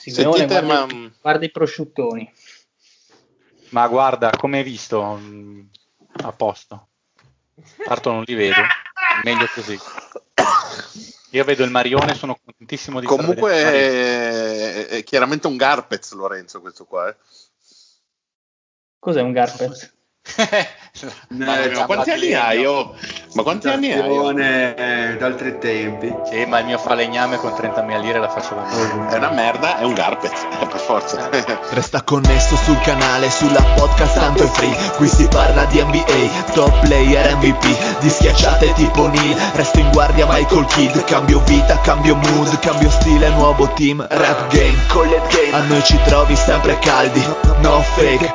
Simeone, Sentite, guarda, ma- guarda i prosciuttoni. Ma guarda, come hai visto, mh, a posto. Parto non li vedo, meglio così. Io vedo il Marione, sono contentissimo di Comunque è, è chiaramente un Garpez Lorenzo questo qua. eh. Cos'è un Garpez? Eh, Ma quanti anni hai? oh? Ma quanti anni hai? oh? D'altri tempi. Sì, ma il mio falegname con 30.000 lire la faccio venire. È una merda, è un Garpez, eh, per forza. Resta connesso sul canale, sulla podcast tanto è free Qui si parla di NBA, top player MVP Di schiacciate tipo Neil, resto in guardia Michael Kidd Cambio vita, cambio mood, cambio stile, nuovo team Rap game, collet game, a noi ci trovi sempre caldi No fake,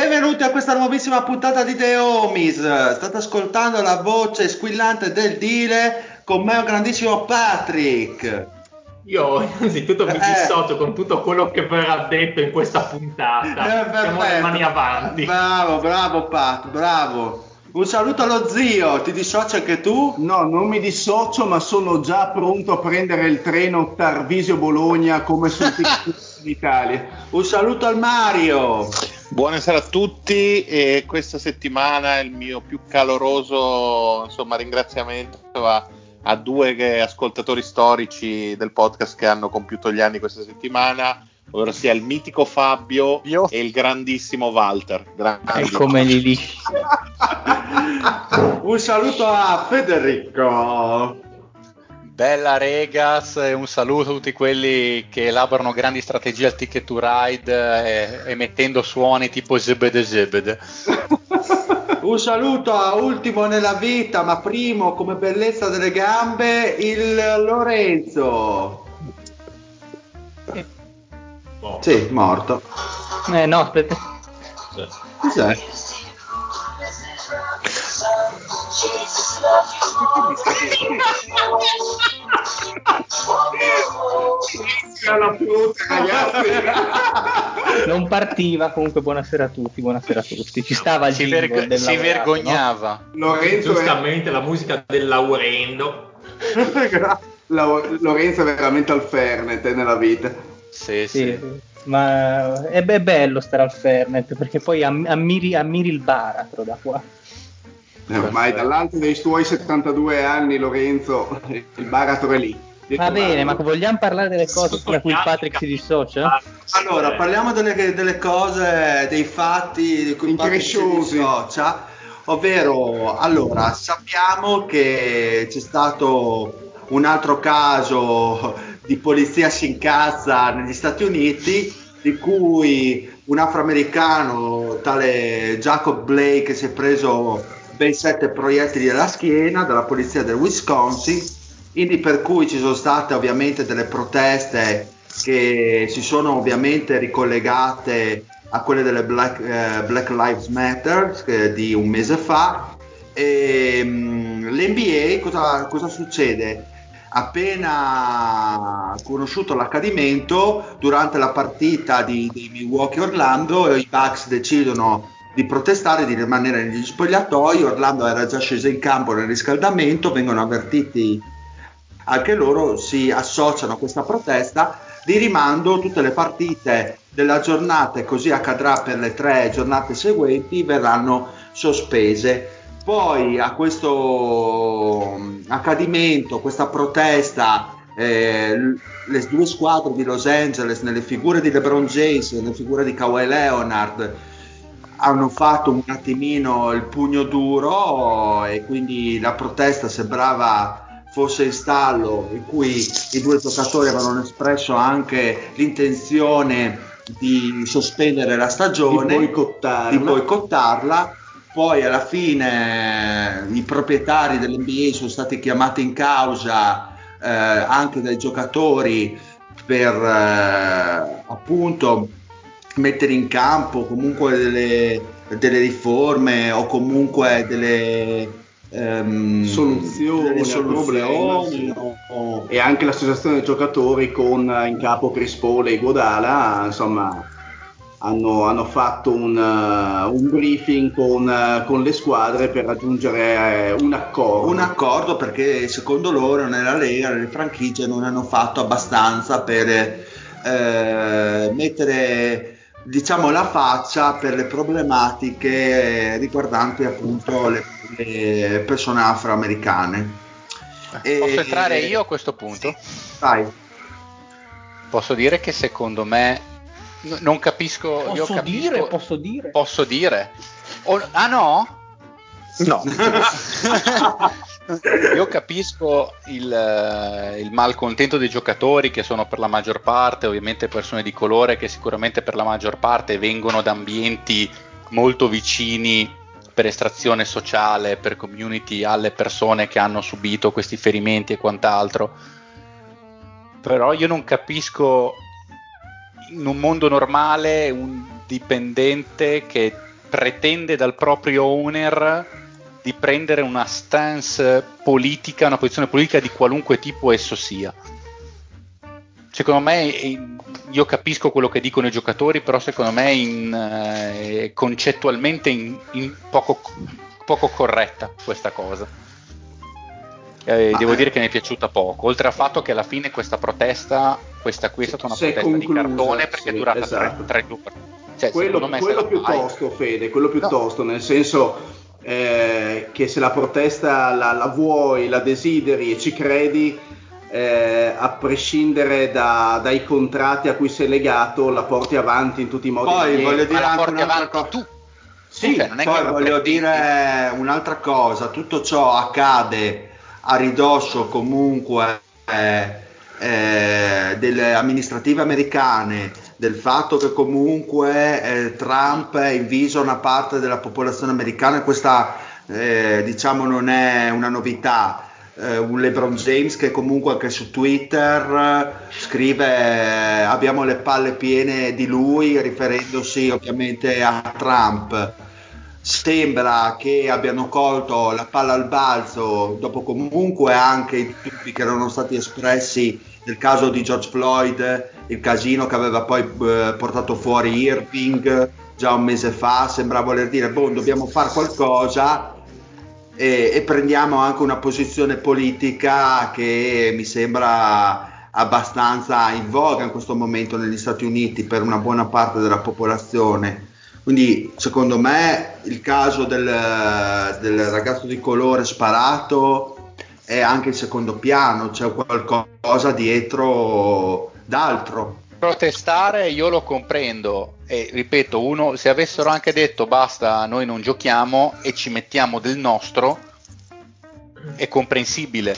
Benvenuti a questa nuovissima puntata di The Homies. State ascoltando la voce squillante del Dile con me un grandissimo Patrick. Io innanzitutto mi Eh. dissocio con tutto quello che verrà detto in questa puntata. Eh, Siamo le perfetto. mani avanti. Bravo, bravo Pat, bravo. Un saluto allo zio, ti dissoci anche tu? No, non mi dissocio, ma sono già pronto a prendere il treno Tarvisio-Bologna come sul TG d'Italia. Un saluto al Mario. Buonasera a tutti e questa settimana il mio più caloroso insomma, ringraziamento va a due che- ascoltatori storici del podcast che hanno compiuto gli anni questa settimana, ovvero sia il mitico Fabio Io? e il grandissimo Walter. Grandi. E come li lisci. Un saluto a Federico. Bella Regas e un saluto a tutti quelli che elaborano grandi strategie al ticket to ride eh, emettendo suoni tipo zebede zebede. Un saluto a ultimo nella vita, ma primo come bellezza delle gambe, il Lorenzo. Boh. Sì, morto. Eh no, aspetta. Cos'è? La frutta, ragazzi. Non partiva, comunque buonasera a tutti, buonasera a tutti. Ci stava il Si, del si vergognava. Lorenzo è, Giustamente la musica del Laurendo. La- Lorenzo è veramente al Fernet eh, nella vita. Sì, no? sì. Sì. Ma è, è bello stare al Fernet perché poi am- ammiri, ammiri il baratro da qua. Eh, ormai dall'alto dei suoi 72 anni, Lorenzo, il baratro è lì. Va bene, ma vogliamo parlare delle cose da cui il Patrick si dissocia? Allora, parliamo delle, delle cose, dei fatti di cui Patrick si dissocia, ovvero, allora, sappiamo che c'è stato un altro caso di polizia si incazza negli Stati Uniti, di cui un afroamericano, tale Jacob Blake, si è preso ben sette proiettili alla schiena dalla polizia del Wisconsin, quindi per cui ci sono state ovviamente delle proteste che si sono ovviamente ricollegate a quelle delle Black, eh, Black Lives Matter che- di un mese fa. E, mm, L'NBA cosa, cosa succede? Appena conosciuto l'accadimento, durante la partita di, di Milwaukee Orlando, i Bucks decidono di protestare, di rimanere negli spogliatoi. Orlando era già sceso in campo nel riscaldamento, vengono avvertiti anche loro, si associano a questa protesta di rimando tutte le partite della giornata e così accadrà per le tre giornate seguenti verranno sospese. Poi a questo mm, accadimento, questa protesta eh, le due squadre di Los Angeles, nelle figure di LeBron James, nelle figure di Kawhi Leonard, hanno fatto un attimino il pugno duro e quindi la protesta sembrava fosse in stallo, in cui i due giocatori avevano espresso anche l'intenzione di sospendere la stagione, Di boicottarla. di boicottarla. Poi alla fine i proprietari dell'NBA sono stati chiamati in causa eh, anche dai giocatori per eh, appunto mettere in campo comunque delle, delle riforme o comunque delle ehm, Soluzioni soluzioni o- o- e anche l'associazione dei giocatori con eh, in capo Chris Paul e Godala insomma hanno, hanno fatto un, eh, un briefing con, eh, con le squadre per raggiungere eh, un accordo. Un accordo perché secondo loro nella Lega le franchigie non hanno fatto abbastanza per mettere diciamo la faccia per le problematiche riguardanti appunto le, le persone afroamericane. E- Posso entrare io a questo punto? Vai. Posso dire che secondo me non capisco. io Posso capisco- dire, posso dire. Posso dire? O- ah no? No. Io capisco il, eh, il malcontento dei giocatori che sono per la maggior parte ovviamente persone di colore che sicuramente per la maggior parte vengono da ambienti molto vicini per estrazione sociale, per community alle persone che hanno subito questi ferimenti e quant'altro. Però io non capisco in un mondo normale un dipendente che pretende dal proprio owner di prendere una stance politica, una posizione politica di qualunque tipo esso sia. Secondo me, eh, io capisco quello che dicono i giocatori, però secondo me in, eh, concettualmente in, in poco, poco corretta questa cosa. Eh, devo eh, dire che mi è piaciuta poco, oltre al fatto che alla fine questa protesta, questa qui è stata una è protesta di conclusa, cartone perché è sì, durata esatto. tre, tre giorni. Cioè, quello, secondo me se quello piuttosto, Fede, quello piuttosto, nel senso eh, che se la protesta la, la vuoi, la desideri e ci credi, eh, a prescindere da- dai contratti a cui sei legato, la porti avanti in tutti i modi. Poi e- voglio dire la porti avanti cosa. tu. Sì, Cioè, Poi che voglio pretendi. dire un'altra cosa, tutto ciò accade a ridosso comunque eh, eh, delle amministrative americane, del fatto che comunque eh, Trump invisa una parte della popolazione americana questa eh, diciamo non è una novità. Eh, un LeBron James che comunque anche su Twitter eh, scrive eh, abbiamo le palle piene di lui riferendosi ovviamente a Trump sembra che abbiano colto la palla al balzo dopo comunque anche i dubbi che erano stati espressi nel caso di George Floyd, il casino che aveva poi eh, portato fuori Irving già un mese fa, sembra voler dire, boh, dobbiamo fare qualcosa e, e prendiamo anche una posizione politica che mi sembra abbastanza in voga in questo momento negli Stati Uniti per una buona parte della popolazione. Quindi secondo me il caso del, del ragazzo di colore sparato è anche in secondo piano, c'è qualcosa dietro d'altro. Protestare io lo comprendo e ripeto, uno se avessero anche detto basta, noi non giochiamo e ci mettiamo del nostro è comprensibile.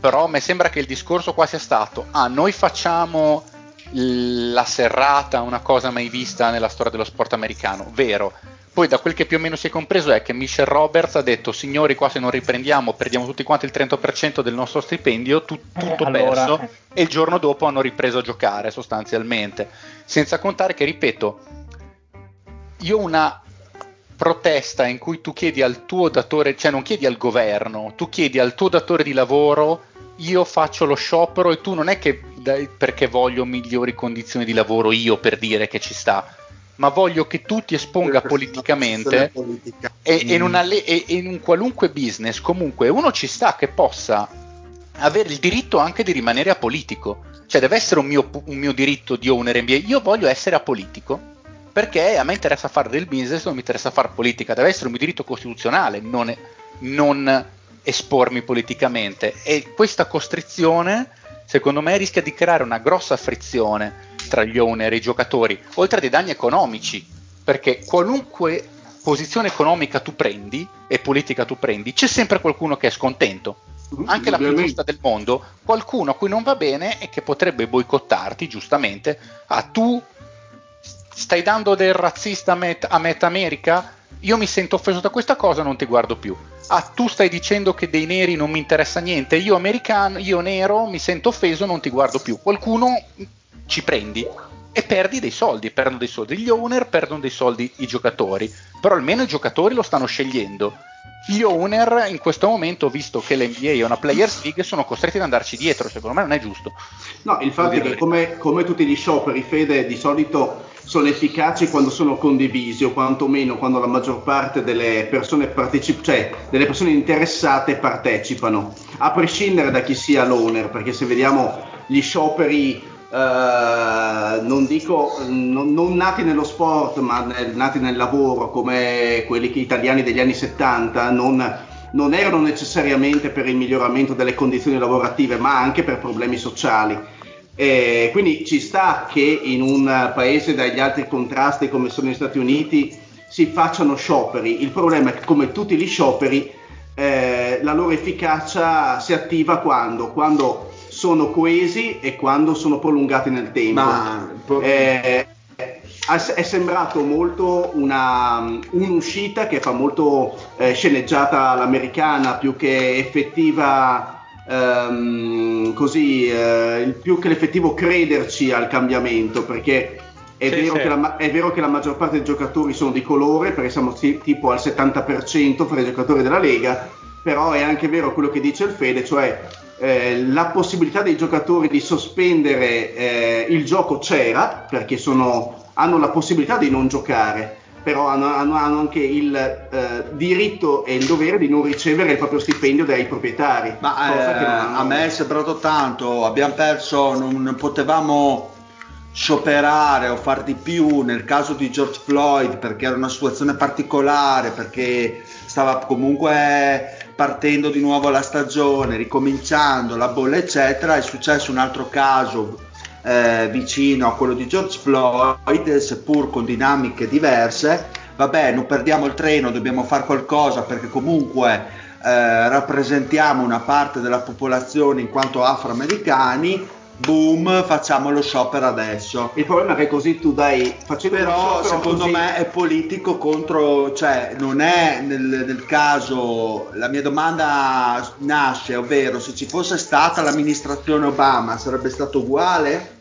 Però mi sembra che il discorso qua sia stato "Ah, noi facciamo la serrata, una cosa mai vista nella storia dello sport americano". Vero. Poi da quel che più o meno si è compreso è che Michelle Roberts ha detto signori qua se non riprendiamo perdiamo tutti quanti il 30% del nostro stipendio, tu- tutto allora, perso eh. e il giorno dopo hanno ripreso a giocare sostanzialmente. Senza contare che, ripeto, io una protesta in cui tu chiedi al tuo datore, cioè non chiedi al governo, tu chiedi al tuo datore di lavoro, io faccio lo sciopero e tu non è che dai, perché voglio migliori condizioni di lavoro io per dire che ci sta, ma voglio che tu ti esponga politicamente Politica. e, e in Mm. una e- e in un qualunque business comunque uno ci sta che possa avere il diritto anche di rimanere apolitico. Cioè deve essere un mio, un mio diritto di owner NBA. Io voglio essere apolitico perché a me interessa fare del business, non mi interessa fare politica. Deve essere un mio diritto costituzionale non, non espormi politicamente. E questa costrizione secondo me rischia di creare una grossa frizione tra gli owner e i giocatori, oltre a dei danni economici, perché qualunque posizione economica tu prendi e politica tu prendi, c'è sempre qualcuno che è scontento. Anche la più giusta del mondo, qualcuno a cui non va bene e che potrebbe boicottarti giustamente. Ah, tu stai dando del razzista a Met, a Met America? Io mi sento offeso da questa cosa, non ti guardo più. Ah, tu stai dicendo che dei neri non mi interessa niente, io americano, io nero, mi sento offeso, non ti guardo più. Qualcuno ci prendi e perdi dei soldi, perdono dei soldi gli owner, perdono dei soldi i giocatori, però almeno i giocatori lo stanno scegliendo. Gli owner in questo momento, visto che l'NBA è una Players League, sono costretti ad andarci dietro, secondo me non è giusto. No, il fatto è che come, come tutti gli scioperi, Fede, di solito sono efficaci quando sono condivisi o quantomeno quando la maggior parte delle persone, partecip- cioè, delle persone interessate partecipano, a prescindere da chi sia l'owner, perché se vediamo gli scioperi Uh, non dico non, non, nati nello sport ma nel, nati nel lavoro come quelli che, italiani degli anni 70 non, non, erano necessariamente per il miglioramento delle condizioni lavorative ma anche per problemi sociali e quindi ci sta che in un paese dagli altri contrasti come sono gli Stati Uniti si facciano scioperi il problema è che come tutti gli scioperi eh, la loro efficacia si attiva quando? quando sono coesi e quando sono prolungati nel tempo. Ma, eh, è sembrato molto una, un'uscita che fa molto eh, sceneggiata all'americana più che effettiva ehm, così eh, più che l'effettivo crederci al cambiamento perché è, sì, vero sì. La, è, vero che la, maggior parte dei giocatori sono di colore perché siamo t- tipo al 70% fra i giocatori della Lega però è anche vero quello che dice il Fede cioè eh, la possibilità dei giocatori di sospendere eh, il gioco c'era perché sono, hanno la possibilità di non giocare però hanno, hanno, hanno anche il eh, diritto e il dovere di non ricevere il proprio stipendio dai proprietari ma eh, a me è sembrato tanto abbiamo perso non potevamo scioperare o far di più nel caso di George Floyd perché era una situazione particolare perché stava comunque partendo di nuovo la stagione, ricominciando la bolla, eccetera, è successo un altro caso eh, vicino a quello di George Floyd, seppur con dinamiche diverse. Vabbè, non perdiamo il treno, dobbiamo fare qualcosa perché comunque eh, rappresentiamo una parte della popolazione in quanto afroamericani boom, facciamo lo sciopero adesso. Il problema è che così tu dai Però secondo così... me è politico contro, cioè non è nel, nel, caso, la mia domanda nasce, ovvero se ci fosse stata l'amministrazione Obama sarebbe stato uguale?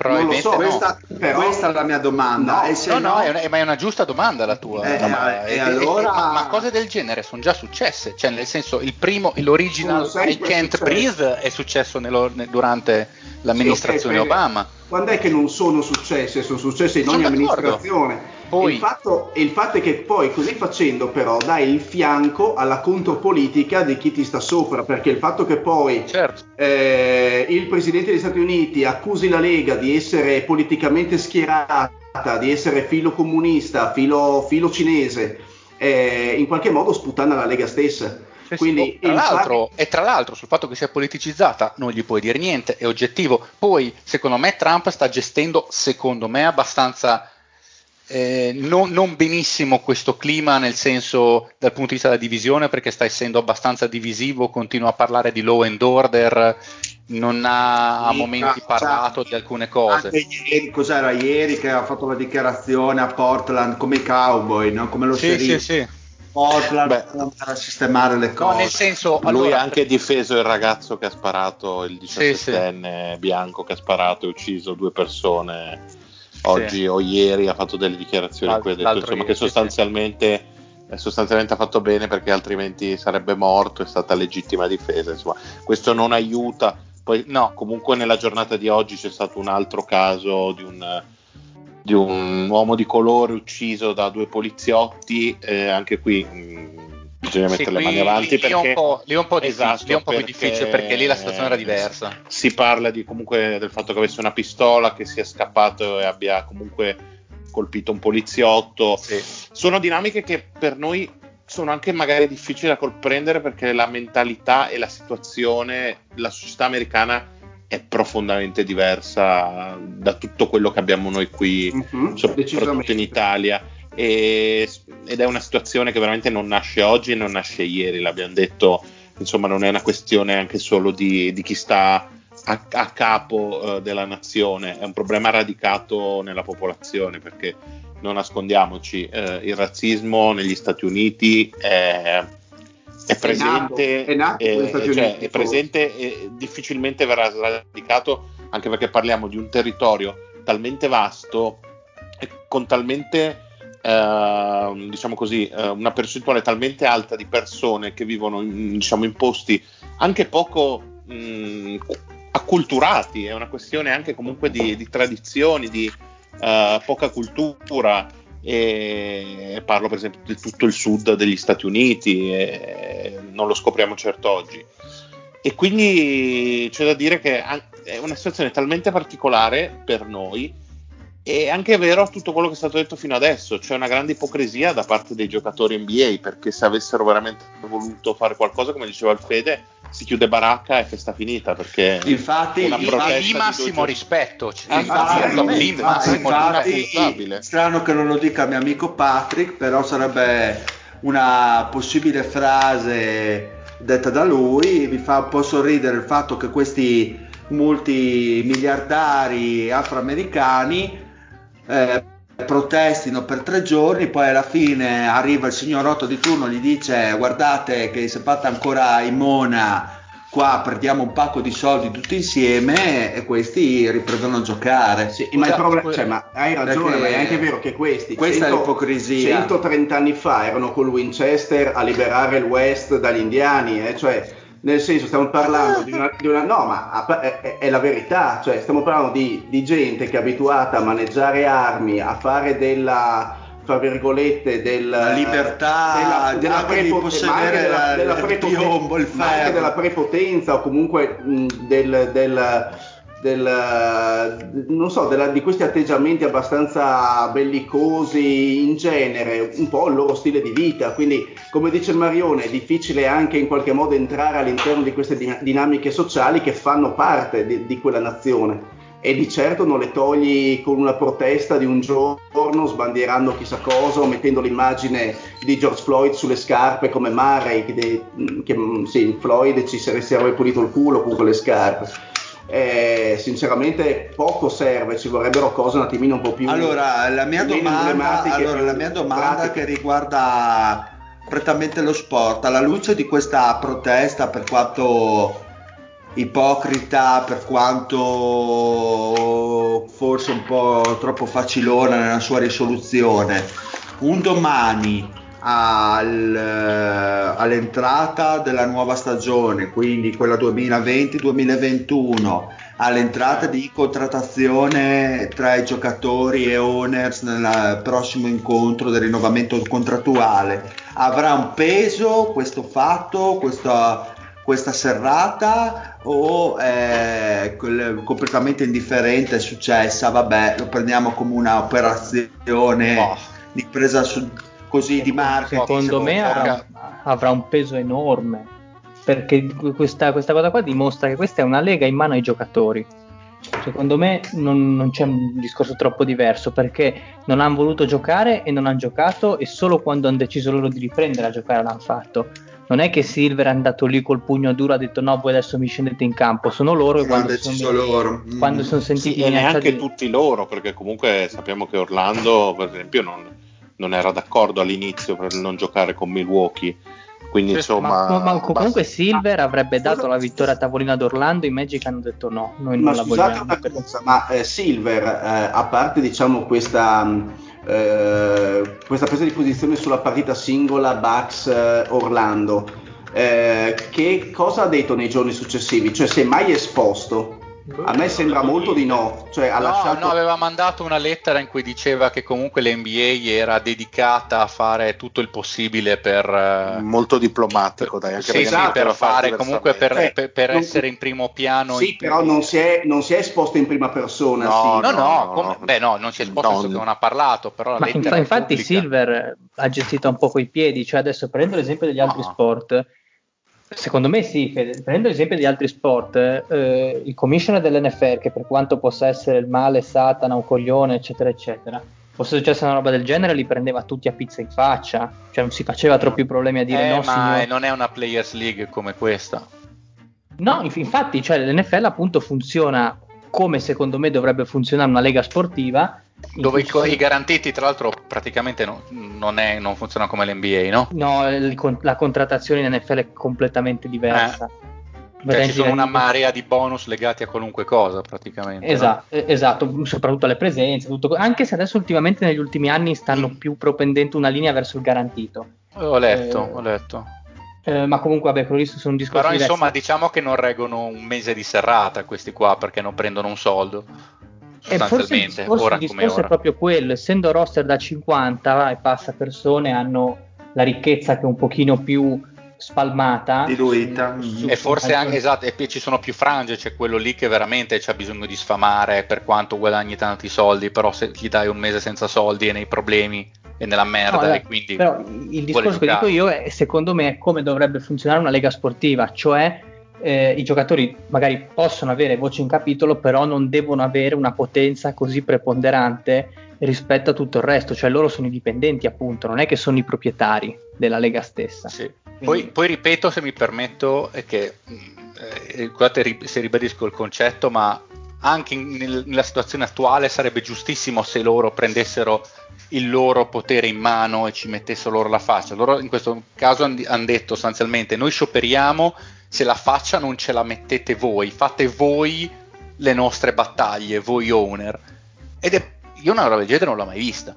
Probabilmente so, questa, però, questa, è la mia domanda. No, no, no, no, è una, ma è una giusta domanda la tua. Eh, ma, eh, allora... ma, ma, cose del genere sono già successe, cioè nel senso il primo, l'original I Can't. Breathe è successo nello, durante l'amministrazione sì, okay, Obama. Quando è che non sono successe? Sono successe in ogni amministrazione poi... Il, fatto, il, fatto, è che poi così facendo però dai il fianco alla contropolitica di chi ti sta sopra, perché il fatto che poi certo. eh, il Presidente degli Stati Uniti accusi la Lega di essere politicamente schierata, di essere filo comunista, filo, filo cinese, eh, in qualche modo sputana la Lega stessa. Quindi, tra l'altro. E tra l'altro sul fatto che sia politicizzata non gli puoi dire niente, è oggettivo. Poi, secondo me, Trump sta gestendo, secondo me, abbastanza eh, non, non, benissimo questo clima nel senso dal punto di vista della divisione perché sta essendo abbastanza divisivo, continua a parlare di law and order, non ha a momenti parlato di alcune cose. Anche ieri, cos'era ieri che ha fatto la dichiarazione a Portland come i cowboy, no? come lo sì, sì, sì. Portland Beh, a sistemare le cose. No, nel senso, lui allora, ha anche difeso il ragazzo che ha sparato, il 17enne sì, bianco che ha sparato e ucciso due persone oggi sì. o ieri ha fatto delle dichiarazioni ha detto insomma, che sostanzialmente, sì. sostanzialmente, ha fatto bene perché altrimenti sarebbe morto, è stata legittima difesa. Insomma, questo non aiuta. Poi no, comunque nella giornata di oggi c'è stato un altro caso di un, di un uomo di colore ucciso da due poliziotti, eh, anche qui mh, bisogna sì, mettere le mani avanti lì, perché lì è un po', lì un po esatto, lì un po' più difficile perché lì la situazione era diversa si parla di, comunque del fatto che avesse una pistola che sia scappato e abbia comunque colpito un poliziotto sì. sono dinamiche che per noi sono anche magari difficili da comprendere perché la mentalità e la situazione la società americana è profondamente diversa da tutto quello che abbiamo noi qui, Mhm, soprattutto in Italia. E- ed è una situazione che veramente non nasce oggi e non nasce ieri, l'abbiamo detto, insomma non è una questione anche solo di, di chi sta a, a capo eh, della nazione, è un problema radicato nella popolazione perché non nascondiamoci, eh, il razzismo negli Stati Uniti è, è presente, è nato eh, cioè, Uniti, è presente e difficilmente verrà sradicato anche perché parliamo di un territorio talmente vasto e con talmente eh, diciamo così eh, una percentuale talmente alta di persone che vivono in, diciamo, in posti anche poco mh, acculturati è una questione anche comunque di, di tradizioni di eh, poca cultura e parlo per esempio di tutto il sud degli Stati Uniti non lo scopriamo certo oggi. E quindi c'è da dire che è una situazione talmente particolare per noi e anche è vero tutto quello che è stato detto fino adesso, c'è una grande ipocrisia da parte dei giocatori NBA perché se avessero veramente voluto fare qualcosa, come diceva il Fede, si chiude baracca e festa finita perché Infatti, una lì di massimo due- rispetto. ci- Ah, Infatti, infatti, massimo infatti, rispetto. inaccettabile. strano che non lo dica mio amico Patrick, però sarebbe una possibile frase detta da lui. Mi fa un po' sorridere il fatto che questi multimiliardari afroamericani eh, protestino per tre giorni, poi alla fine arriva il signor Otto di turno gli dice guardate che se fate ancora in mona qua perdiamo un pacco di soldi tutti insieme e questi riprendono a giocare. Sì, ma scusa. cioè, ma hai ragione, ma è anche vero che questi questa è l'ipocrisia. 130 anni fa erano col Winchester a liberare il West dagli indiani, eh, cioè nel senso stiamo parlando di una, di una- no ma è, è- la verità, cioè stiamo parlando di, di gente che è abituata a maneggiare armi, a fare della fra virgolette del, La libertà, anche di prepo- possedere ma anche la- il ferro. della prepotenza o comunque mh, del, del- del, non so, della- di questi atteggiamenti abbastanza bellicosi in genere, un po' il loro stile di vita. Quindi, come dice Marione, è difficile anche in qualche modo entrare all'interno di queste din- dinamiche sociali che fanno parte di, di quella nazione. E di certo non le togli con una protesta di un giorno sbandierando chissà cosa o mettendo l'immagine di George Floyd sulle scarpe come Murray che, de- che, sì, Floyd ci sarebbe pulito il culo con quelle scarpe eh, sinceramente poco serve, ci vorrebbero cose un attimino un po' più Allora, la mia domanda, allora, la mia domanda che riguarda prettamente lo sport, alla luce di questa protesta, per quanto ipocrita, per quanto forse un po' troppo facilona nella sua risoluzione, un domani al- all'entrata della nuova stagione, quindi quella 2020-2021, all'entrata di contrattazione tra i giocatori e owners nel prossimo incontro del rinnovamento contrattuale, avrà un peso questo fatto, questa, questa serrata o è completamente indifferente, è successa, vabbè, lo prendiamo come una operazione Boh. di presa su- così di marketing. Secondo me avrà, avrà un peso enorme perché questa, questa cosa qua dimostra che questa è una lega in mano ai giocatori. Secondo me non, non c'è un discorso troppo diverso perché non hanno voluto giocare e non hanno giocato e solo quando hanno deciso loro di riprendere a giocare l'hanno fatto. Non è che Silver è andato lì col pugno duro e ha detto no, voi adesso mi scendete in campo, sono loro L'hanno quando, sono, deciso loro. Mm. quando sono sentiti Sì, e neanche tutti loro, perché comunque sappiamo che Orlando, per esempio, non, non era d'accordo all'inizio per non giocare con Milwaukee. Quindi, insomma, ma, ma comunque basta- Silver avrebbe dato la vittoria a tavolino ad Orlando, i Magic hanno detto no, noi Ma non la vogliamo. una cosa, ma eh, Silver, eh, a parte diciamo questa, mh, eh, questa presa di posizione sulla partita singola Bucks eh, Orlando, eh, che cosa ha detto nei giorni successivi? Cioè si è mai esposto? A me sembra molto di no, cioè ha No, lasciato... no, aveva mandato una lettera in cui diceva che comunque l'NBA era dedicata a fare tutto il possibile per, eh, molto diplomatico, dai, anche sì, non esatto, per fare comunque per, Eh, per- per non- essere in primo piano. Sì, in- però non si, è, non si è esposto in prima persona. No, sì. No, no, no, come- no. beh no, non si è esposto, No, penso che non ha parlato, però la Ma è infatti pubblica. Silver ha gestito un po' coi piedi, cioè adesso prendo l'esempio degli altri No. sport, Secondo me sì, prendendo l'esempio di altri sport, eh, il commissioner dell'NFL, che per quanto possa essere il male, Satana, un coglione, eccetera, eccetera, fosse successa una roba del genere, li prendeva tutti a pizza in faccia, cioè non si faceva troppi problemi a dire Eh, no, ma signor. non è una Players League come questa. No, inf- infatti, cioè, l'NFL appunto funziona come secondo me dovrebbe funzionare una lega sportiva. Dove i, garantiti, tra l'altro, praticamente no- non, è, non funziona come l'NBA, no? No, il la contrattazione in NFL è completamente diversa. Cioè, ci sono una marea di bonus legati a qualunque cosa, praticamente. no? Esatto, eh, esatto, soprattutto alle presenze, tutto- anche se adesso ultimamente negli ultimi anni stanno Mm. più propendendo una linea verso il garantito. Ho letto, Eh, ho letto. Eh, ma comunque, vabbè, quello lì sono un discorso Però insomma, diciamo che non reggono un mese di serrata questi qua perché non prendono un soldo. E forse il discorso, ora il come discorso è ora. proprio quello, essendo roster da 50 e passa persone hanno la ricchezza che è un pochino più spalmata. Diluita. su- su- E forse anche esatto, e ci sono più frange, c'è quello lì che veramente c'ha bisogno di sfamare per quanto guadagni tanti soldi, però se gli dai un mese senza soldi è nei problemi e nella merda No, e quindi però il discorso che dico io è secondo me è come dovrebbe funzionare una lega sportiva, cioè eh, i giocatori magari possono avere voce in capitolo, però non devono avere una potenza così preponderante rispetto a tutto il resto, cioè loro sono i dipendenti appunto, non è che sono i proprietari della lega stessa. Sì. Poi, poi ripeto, se mi permetto, è che eh, ri- se ribadisco il concetto, ma anche in- nel- nella situazione attuale sarebbe giustissimo se loro prendessero il loro potere in mano e ci mettessero loro la faccia. Loro in questo caso hanno detto sostanzialmente noi scioperiamo se la faccia non ce la mettete voi, fate voi le nostre battaglie, voi owner. Ed è, io una roba del genere non l'ho mai vista.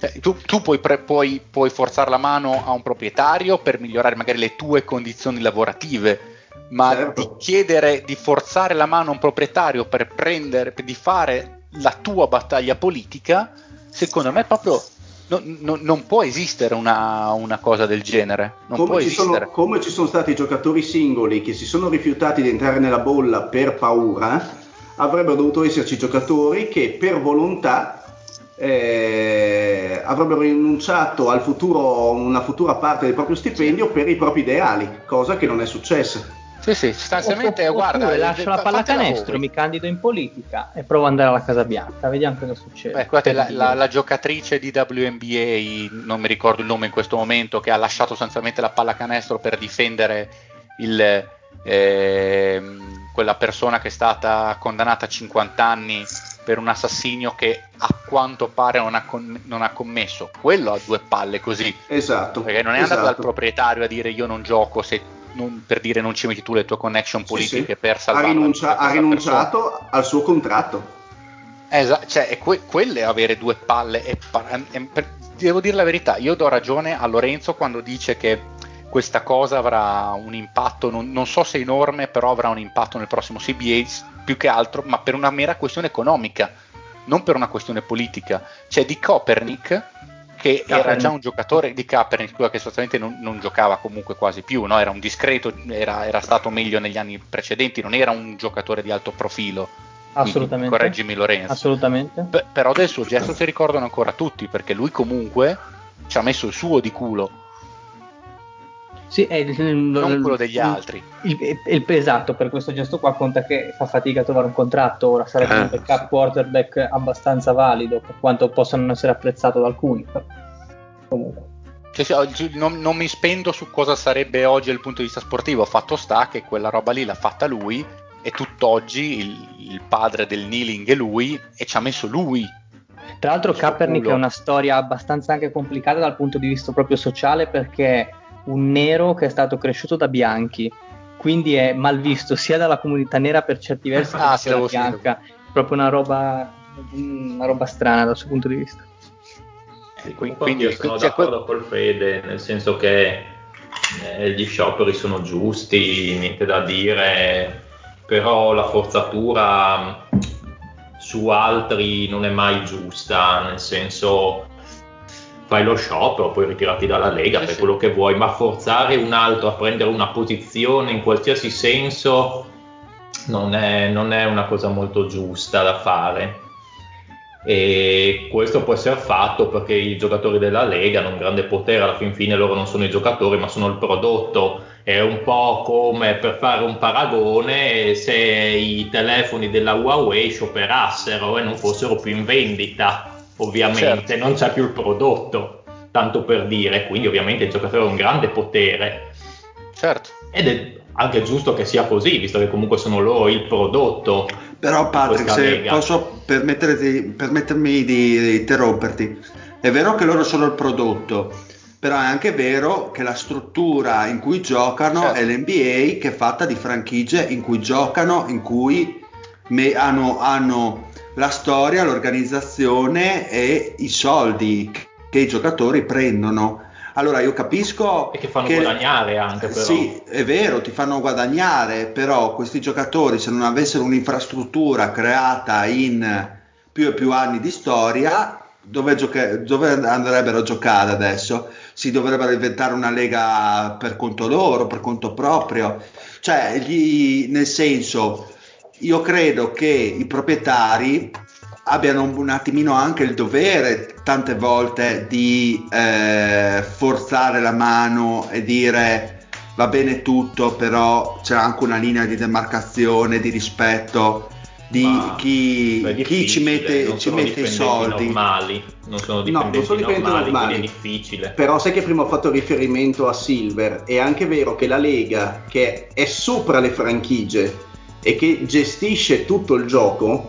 Cioè, tu tu puoi, pre- puoi- puoi forzare la mano a un proprietario per migliorare magari le tue condizioni lavorative, ma Certo. di chiedere di forzare la mano a un proprietario per prendere, per- di fare la tua battaglia politica, secondo me proprio non, non- non può esistere una, una cosa del genere. Non può Come ci, sono, come ci sono stati giocatori singoli che si sono rifiutati di entrare nella bolla per paura, avrebbero dovuto esserci giocatori che per volontà eh, avrebbero rinunciato al futuro, una futura parte del proprio stipendio per i propri ideali, cosa che non è successa. Sì, sì, sostanzialmente, Oppure guarda, lascio la fatela pallacanestro, mi candido in politica e provo ad andare alla Casa Bianca, vediamo cosa succede. Beh, guardate, la, la- la giocatrice di WNBA, non mi ricordo il nome in questo momento, che ha lasciato sostanzialmente la pallacanestro per difendere il, ehm, quella persona che è stata condannata a 50 anni per un assassinio che a quanto pare non ha, con- non ha commesso. Quello ha due palle così, Esatto. perché non è andato esatto. dal proprietario a dire io non gioco se non- per dire non ci metti tu le tue connection Sì, politiche sì. per ha, salvare la rinuncia- ha rinunciato al suo contratto. Esatto, cioè, è que- quelle avere due palle. e pa- e- per- devo dire la verità, io do ragione a Lorenzo quando dice che questa cosa avrà un impatto, non, non so se enorme, però avrà un impatto nel prossimo CBA più che altro, ma per una mera questione economica, non per una questione politica. C'è di Copernic che era Kaepernick. già un giocatore di Kaepernick, che sostanzialmente non, non giocava comunque quasi più, no? era un discreto, era, era stato meglio negli anni precedenti, non era un giocatore di alto profilo. Quindi, Assolutamente. Correggimi Lorenzo. Assolutamente. Beh, però del suo gesto si ricordano ancora tutti perché lui comunque ci ha messo il suo di culo, Sì, è il- non quello degli il- altri. Il, il- esatto, per questo gesto qua conta che fa fatica a trovare un contratto, ora sarebbe Eh. un backup quarterback abbastanza valido, per quanto possa non essere apprezzato da alcuni. Comunque. Cioè, oggi non, non mi spendo su cosa sarebbe oggi dal punto di vista sportivo, fatto sta che quella roba lì l'ha fatta lui e tutt'oggi il, il padre del kneeling è lui e ci ha messo lui. Tra l'altro Il Kaepernick culo. è una storia abbastanza anche complicata dal punto di vista proprio sociale perché un nero che è stato cresciuto da bianchi, quindi è mal visto sia dalla comunità nera per certi versi Ah, che sì, da l'avevo bianca. Proprio una roba, una roba strana dal suo punto di vista. Sì, Quindi- io sono cioè, d'accordo col Fede, nel senso che eh, gli scioperi sono giusti, niente da dire, però la forzatura mh, su altri non è mai giusta, nel senso fai lo sciopero, poi ritirati dalla Lega, Sì, fai sì. quello che vuoi, ma forzare un altro a prendere una posizione in qualsiasi senso non è, non è una cosa molto giusta da fare. E questo può essere fatto perché i giocatori della Lega hanno un grande potere, alla fin fine loro non sono i giocatori ma sono il prodotto. È un po' come per fare un paragone se i telefoni della Huawei scioperassero e non fossero più in vendita, ovviamente, certo. non c'è più il prodotto, tanto per dire, quindi ovviamente il giocatore ha un grande potere. Certo. Ed è anche giusto che sia così, visto che comunque sono loro il prodotto. Però Patrick, se lega. posso permettermi di interromperti, è vero che loro sono il prodotto, però è anche vero che la struttura in cui giocano certo. è l'NBA che è fatta di franchigie in cui giocano, in cui me- hanno, hanno la storia, l'organizzazione e i soldi che i giocatori prendono. Allora io capisco... E che fanno che, guadagnare anche però. Sì, è vero, ti fanno guadagnare, però questi giocatori se non avessero un'infrastruttura creata in più e più anni di storia, dove, gioca- dove, andrebbero a giocare adesso? Si dovrebbero inventare una lega per conto loro, per conto proprio. Cioè, gli, nel senso, io credo che i proprietari abbiano un attimino anche il dovere tante volte di eh, forzare la mano e dire va bene tutto, però c'è anche una linea di demarcazione, di rispetto di Ma chi, chi ci mette, ci mette i soldi. Normali, non sono dipendenti, no, non sono dipendenti normali, normali. è difficile. Però sai che prima ho fatto riferimento a Silver, è anche vero che la Lega, che è sopra le franchigie e che gestisce tutto il gioco,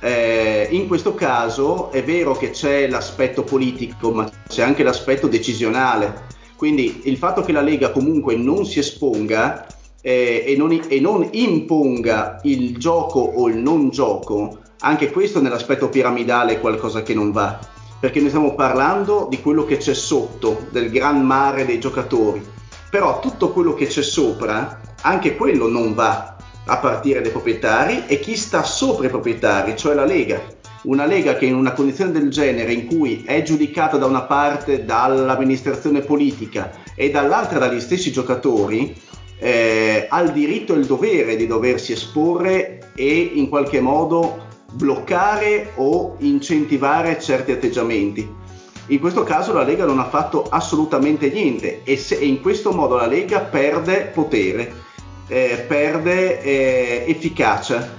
eh, in questo caso è vero che c'è l'aspetto politico, ma c'è anche l'aspetto decisionale. Quindi il fatto che la Lega comunque non si esponga eh, e, non, e non imponga il gioco o il non gioco, anche questo nell'aspetto piramidale è qualcosa che non va, perché noi stiamo parlando di quello che c'è sotto, del gran mare dei giocatori, però tutto quello che c'è sopra, anche quello non va, a partire dai proprietari e chi sta sopra i proprietari, cioè la Lega. Una Lega che in una condizione del genere, in cui è giudicata da una parte dall'amministrazione politica e dall'altra dagli stessi giocatori, eh, ha il diritto e il dovere di doversi esporre e in qualche modo bloccare o incentivare certi atteggiamenti. In questo caso la Lega non ha fatto assolutamente niente e, se, e in questo modo la Lega perde potere, eh, perde eh, efficacia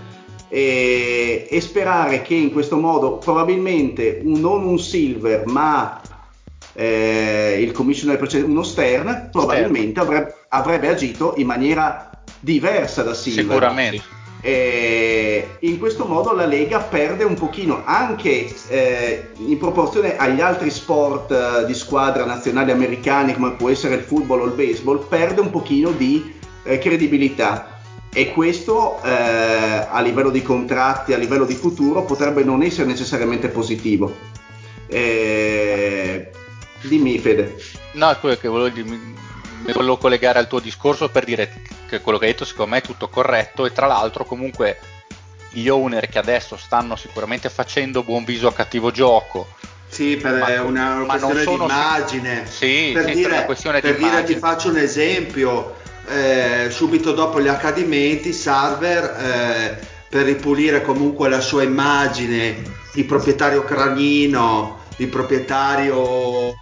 e, e, sperare che in questo modo probabilmente un, non un Silver ma eh, il commissioner precedente, uno Stern, probabilmente avrebbe, avrebbe, agito in maniera diversa da Silva. Sicuramente. E in questo modo la Lega perde un pochino anche eh, in proporzione agli altri sport eh, di squadra nazionali americani come può essere il football o il baseball perde un pochino di eh, credibilità e questo eh, a livello di contratti, a livello di futuro potrebbe non essere necessariamente positivo. Eh, Dimmi Fede. No, è quello che volevo dire, mi volevo collegare al tuo discorso per dire che quello che hai detto secondo me è tutto corretto e tra l'altro comunque gli owner che adesso stanno sicuramente facendo buon viso a cattivo gioco. Sì, per ma, una, una questione di immagine. Sì, per sì, dire, per, per dire ti faccio un esempio, eh, subito dopo gli accadimenti Sarver eh, per ripulire comunque la sua immagine di proprietario cranino, di proprietario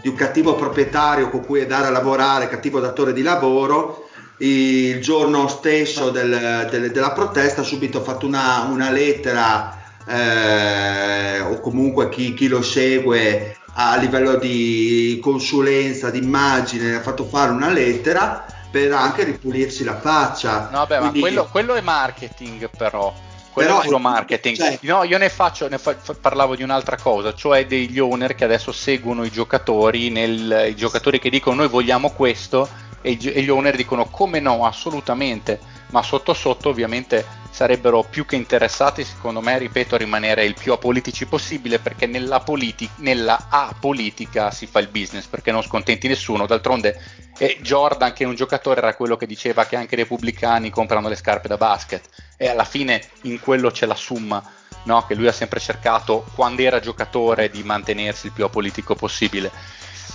di un cattivo proprietario con cui andare a lavorare, cattivo datore di lavoro, il giorno stesso del, del, della protesta ha subito fatto una, una lettera eh, o comunque chi, chi, lo segue a livello di consulenza, di immagine, ha fatto fare una lettera per anche ripulirsi la faccia. No, beh, Quindi, ma quello, quello è marketing però quello Però, è puro marketing. Cioè, no, io ne faccio, ne fa, parlavo di un'altra cosa, cioè degli owner che adesso seguono i giocatori, nel, i giocatori che dicono noi vogliamo questo e, gli owner dicono come no, assolutamente, ma sotto sotto ovviamente sarebbero più che interessati, secondo me, ripeto, a rimanere il più apolitici possibile perché nella, politi- nella apolitica si fa il business perché non scontenti nessuno. D'altronde eh, Jordan, che è un giocatore, era quello che diceva che anche i repubblicani comprano le scarpe da basket e alla fine in quello c'è la summa. No? che lui ha sempre cercato quando era giocatore di mantenersi il più apolitico possibile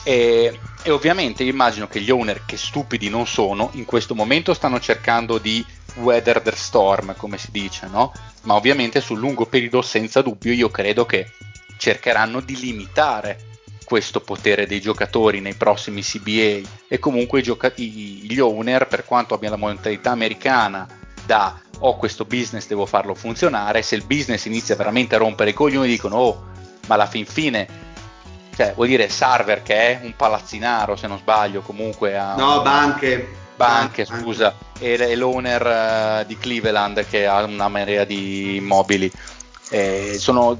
e, e ovviamente immagino che gli owner che stupidi non sono in questo momento stanno cercando di weather the storm, come si dice, no? Ma ovviamente sul lungo periodo, senza dubbio, io credo che cercheranno di limitare questo potere dei giocatori nei prossimi CBA e comunque gioca- gli owner, per quanto abbiano la mentalità americana da ho questo business, devo farlo funzionare, se il business inizia veramente a rompere i coglioni dicono oh, ma alla fin fine, cioè vuol dire Sarver che è un palazzinaro se non sbaglio, comunque ha... No, banche. Banche, scusa, e, e l'owner uh, di Cleveland che ha una marea di immobili. Eh, sono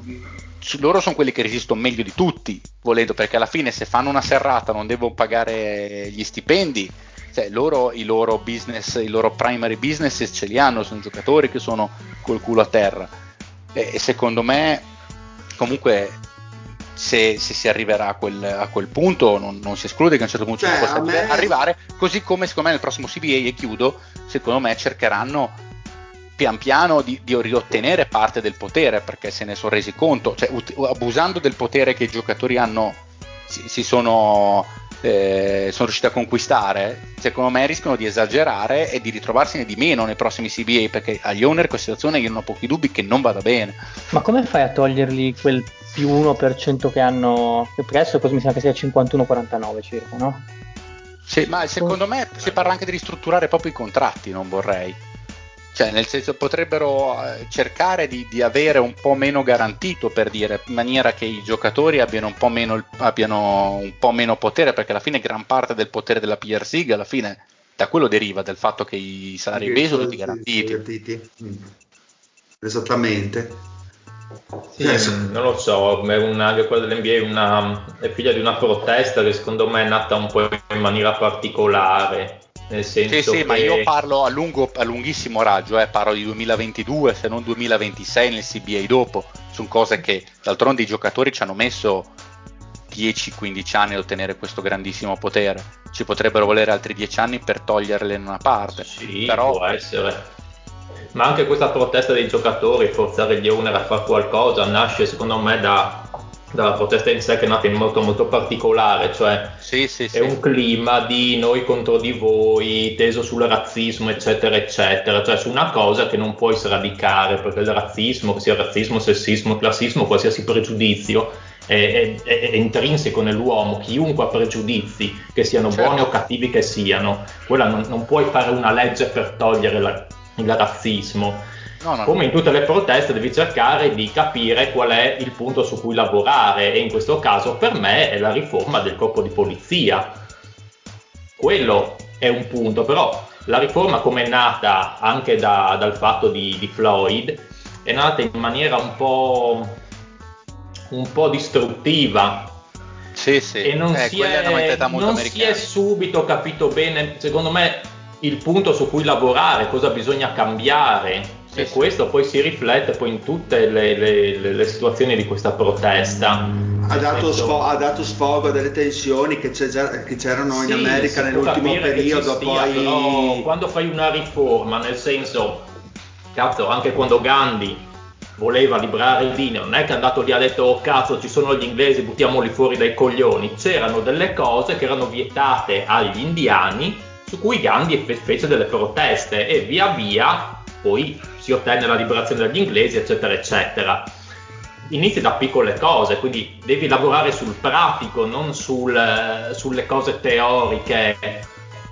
loro sono quelli che resistono meglio di tutti, volendo, perché alla fine se fanno una serrata non devono pagare gli stipendi, cioè loro i loro business, i loro primary business ce li hanno, sono giocatori che sono col culo a terra. E, secondo me, comunque, se, se si arriverà a quel, a quel punto, non, non, si esclude che a un certo punto cioè, si possa me... arrivare. Così come secondo me nel prossimo CBA, e chiudo, secondo me cercheranno pian piano di, di, riottenere parte del potere perché se ne sono resi conto, cioè ut- abusando del potere che i giocatori hanno, si, si sono, eh, sono, riusciti a conquistare, secondo me rischiano di esagerare e di ritrovarsene di meno nei prossimi CBA perché agli owner questa situazione io non ho pochi dubbi che non vada bene. Ma come fai a togliergli quel più 1% che hanno, che presso mi sembra che sia 51-49 circa, no? Sì, ma secondo me si parla anche di ristrutturare proprio i contratti, non vorrei. Cioè, nel senso, potrebbero eh, cercare di, di, avere un po' meno garantito, per dire, in maniera che i giocatori abbiano un po' meno, abbiano un po meno potere, perché alla fine gran parte del potere della PRSIG, alla fine, da quello deriva, del fatto che i salari B sono tutti garantiti. garantiti. Mm. Esattamente. Sì, eh, non lo so, una, quella dell'NBA è, una, è figlia di una protesta che secondo me è nata un po' in maniera particolare nel senso sì, sì, che... ma io parlo a, lungo, a lunghissimo raggio, eh, parlo di 2022 se non 2026 nel CBA dopo. Sono cose che d'altronde i giocatori ci hanno messo 10-15 anni ad ottenere questo grandissimo potere. Ci potrebbero volere altri 10 anni per toglierle in una parte. Sì, però... può essere. Ma anche questa protesta dei giocatori, forzare gli owner a fare qualcosa, nasce secondo me da dalla protesta in sé che è nata in modo molto particolare, cioè sì, sì, è sì. un clima di noi contro di voi, teso sul razzismo, eccetera, eccetera, cioè su una cosa che non puoi sradicare, perché il razzismo, che sia razzismo, sessismo, classismo, qualsiasi pregiudizio, è, è, è, intrinseco nell'uomo, chiunque ha pregiudizi, che siano certo. buoni o cattivi che siano, quella non, non puoi fare una legge per togliere la, il razzismo No, no, Come in tutte le proteste devi cercare di capire qual è il punto su cui lavorare e in questo caso per me è la riforma del corpo di polizia. Quello è un punto, però la riforma come è nata anche da, dal fatto di, di, Floyd è nata in maniera un po', un po distruttiva. Sì, sì. E non, eh, si, è, non si è subito capito bene, secondo me, il punto su cui lavorare, cosa bisogna cambiare e questo poi si riflette poi in tutte le, le, le, le situazioni di questa protesta. Ha dato, sfo- ha dato, sfogo a delle tensioni che, già, che c'erano in America nell'ultimo periodo. Stia, poi... quando fai una riforma, nel senso, cazzo, anche quando Gandhi voleva liberare Dino, non è che è andato lì e ha detto oh cazzo ci sono gli inglesi, buttiamoli fuori dai coglioni, c'erano delle cose che erano vietate agli indiani su cui Gandhi fece delle proteste e via via poi si ottenne la liberazione degli inglesi, eccetera, eccetera. Inizi da piccole cose, quindi devi lavorare sul pratico, non sul, sulle cose teoriche,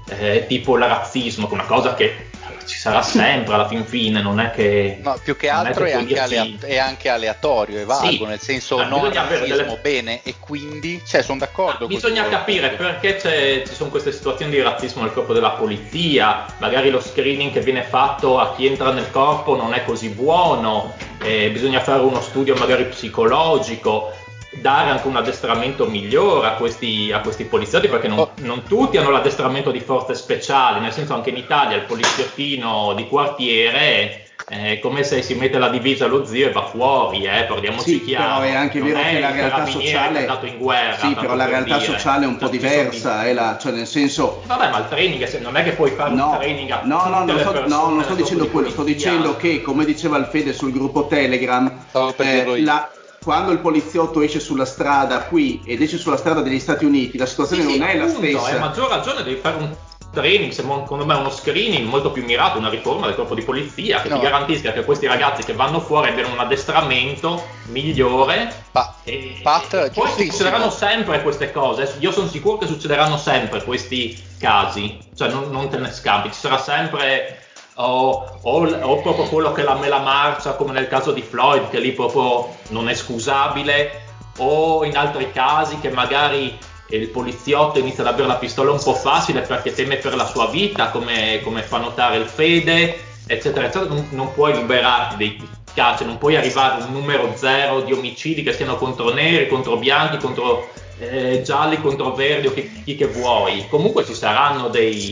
eh, tipo il razzismo, che è una cosa che ci sarà sempre alla fin fine, non è che... No, più che altro è, che è, anche alea- è, anche aleatorio, è vago, sì, nel senso eh, non razzismo delle... bene e quindi, cioè sono d'accordo. Ah, bisogna capire perché ci sono queste situazioni di razzismo nel corpo della polizia, magari lo screening che viene fatto a chi entra nel corpo non è così buono, eh, bisogna fare uno studio magari psicologico, dare anche un addestramento migliore a questi, a questi poliziotti perché non, oh. non, tutti hanno l'addestramento di forze speciali, nel senso anche in Italia il poliziottino di quartiere è come se si mette la divisa allo zio e va fuori, eh, parliamoci sì, chiaro. Però è anche vero che la realtà sociale è in guerra, Sì, però la realtà dire. sociale è un po' diversa, di... la, cioè nel senso Vabbè, ma il training non è che puoi fare no, un training a No, no, non sto, no, non sto dicendo quello, sto dicendo che come diceva il Fede sul gruppo Telegram, eh, la, quando il poliziotto esce sulla strada qui ed esce sulla strada degli Stati Uniti, la situazione sì, non sì, è la stessa. Hai maggior ragione, devi fare un training, secondo me uno screening molto più mirato, una riforma del corpo di polizia che No. ti garantisca che questi ragazzi che vanno fuori abbiano un addestramento migliore. Pa- e, Pat, e poi succederanno sempre queste cose. Io sono sicuro che succederanno sempre questi casi, cioè non, non te ne scampi, ci sarà sempre. O, o- o proprio quello che la mela marcia come nel caso di Floyd che lì proprio non è scusabile o in altri casi che magari il poliziotto inizia ad avere la pistola un po' facile perché teme per la sua vita, come, come fa notare il Fede, eccetera, eccetera. Non, non puoi liberarti dei casi, non puoi arrivare a un numero zero di omicidi che siano contro neri, contro bianchi, contro eh, gialli, contro verdi o chi, chi che vuoi. Comunque ci saranno dei,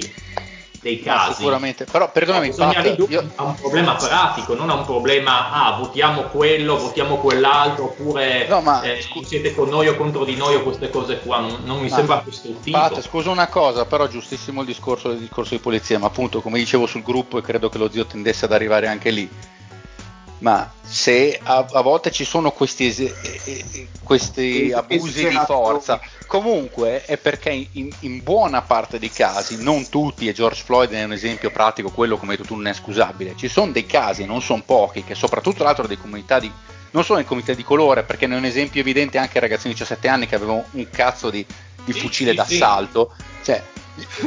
dei No, casi. sicuramente, però perdonami, Bisogna Pat, io- a un problema pratico, non a un problema, ah, votiamo quello, votiamo quell'altro, oppure No, ma eh, scu- siete con noi o contro di noi o queste cose qua, non, non mi Ma- sembra costruttivo. Pat, scusa una cosa, però giustissimo il discorso, il discorso di polizia, ma appunto come dicevo sul gruppo e credo che lo zio tendesse ad arrivare anche lì, ma se a, a volte ci sono questi, ese- eh, eh, questi Es- abusi di forza, comunque è perché in, in buona parte dei casi, non tutti, e George Floyd è un esempio pratico, quello come hai detto tu non è scusabile, ci sono dei casi, non sono pochi, che soprattutto l'altro delle comunità di non solo in comunità di colore, perché ne è un esempio evidente anche il ragazzino di 17 anni che aveva un cazzo di, di Sì, fucile sì, d'assalto. Cioè,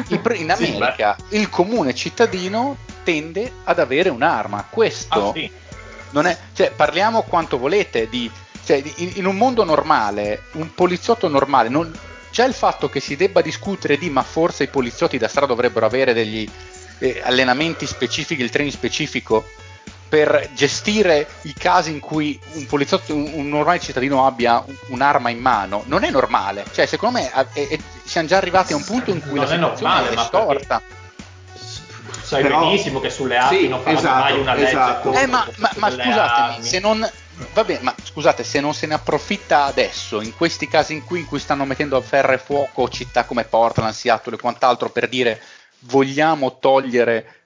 in, pre- in Sì, America il comune cittadino tende ad avere un'arma. Questo Ah, sì. È. Cioè, parliamo quanto volete di. Cioè, di- in, un mondo normale, un poliziotto normale, non, già il fatto che si debba discutere di ma forse i poliziotti da strada dovrebbero avere degli eh, allenamenti specifici, il training specifico per gestire i casi in cui un poliziotto, un, un normale cittadino abbia un- un'arma in mano, non è normale. Cioè, secondo me è- è- siamo già arrivati a un punto in cui Non la è situazione normale, è storta. Sai Però- benissimo che sulle armi Sì, non faranno esatto, mai una legge esatto. Eh, ma, il ma- ma scusatemi, armi. se non. Vabbè, ma scusate, se non se ne approfitta adesso, in questi casi in cui, in cui stanno mettendo a ferro e fuoco città come Portland, Seattle e quant'altro per dire vogliamo togliere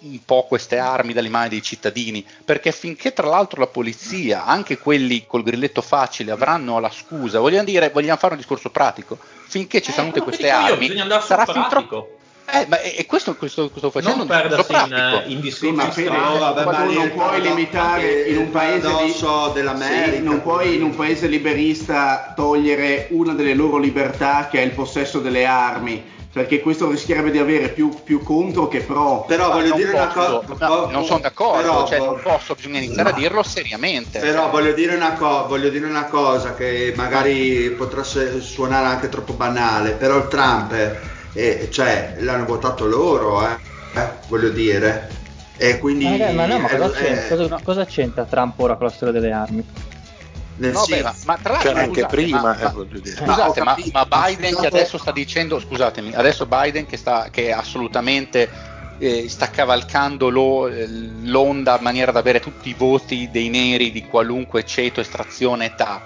un po' queste armi dalle mani dei cittadini, perché finché tra l'altro la polizia, anche quelli col grilletto facile, avranno la scusa, vogliamo dire, vogliamo fare un discorso pratico, finché ci Eh, sono tutte queste armi, bisogna andare sul sarà fin pratico. troppo... Eh, ma è, è questo che sto, sto facendo non perdersi in, pratico. in Sì, discorsi ma Fede, strani. vabbè, tu ma non puoi limitare in un paese di- dell'America. Sì, non puoi in un paese liberista togliere una delle loro libertà che è il possesso delle armi, perché questo rischierebbe di avere più, più contro che pro. Però voglio non dire una posso, cosa. no, non sono d'accordo, però- cioè, non posso, bisogna iniziare a dirlo seriamente. Però voglio dire, una co- voglio dire una cosa che magari potrà suonare anche troppo banale, però il Trump, eh, cioè, l'hanno votato loro, eh, eh, voglio dire. E quindi... Ma, ma no, ma cosa, eh, c'entra, cosa, cosa c'entra Trump ora con la storia delle armi? nel No, beh, senso- ma, ma tra l'altro Cioè, anche scusate, prima, ma- eh, ma- voglio dire. scusate, Ma Biden che adesso sta dicendo, scusatemi, adesso Biden che, sta, che assolutamente eh, sta cavalcando lo- eh, l'onda in maniera da avere tutti i voti dei neri di qualunque ceto, estrazione, età.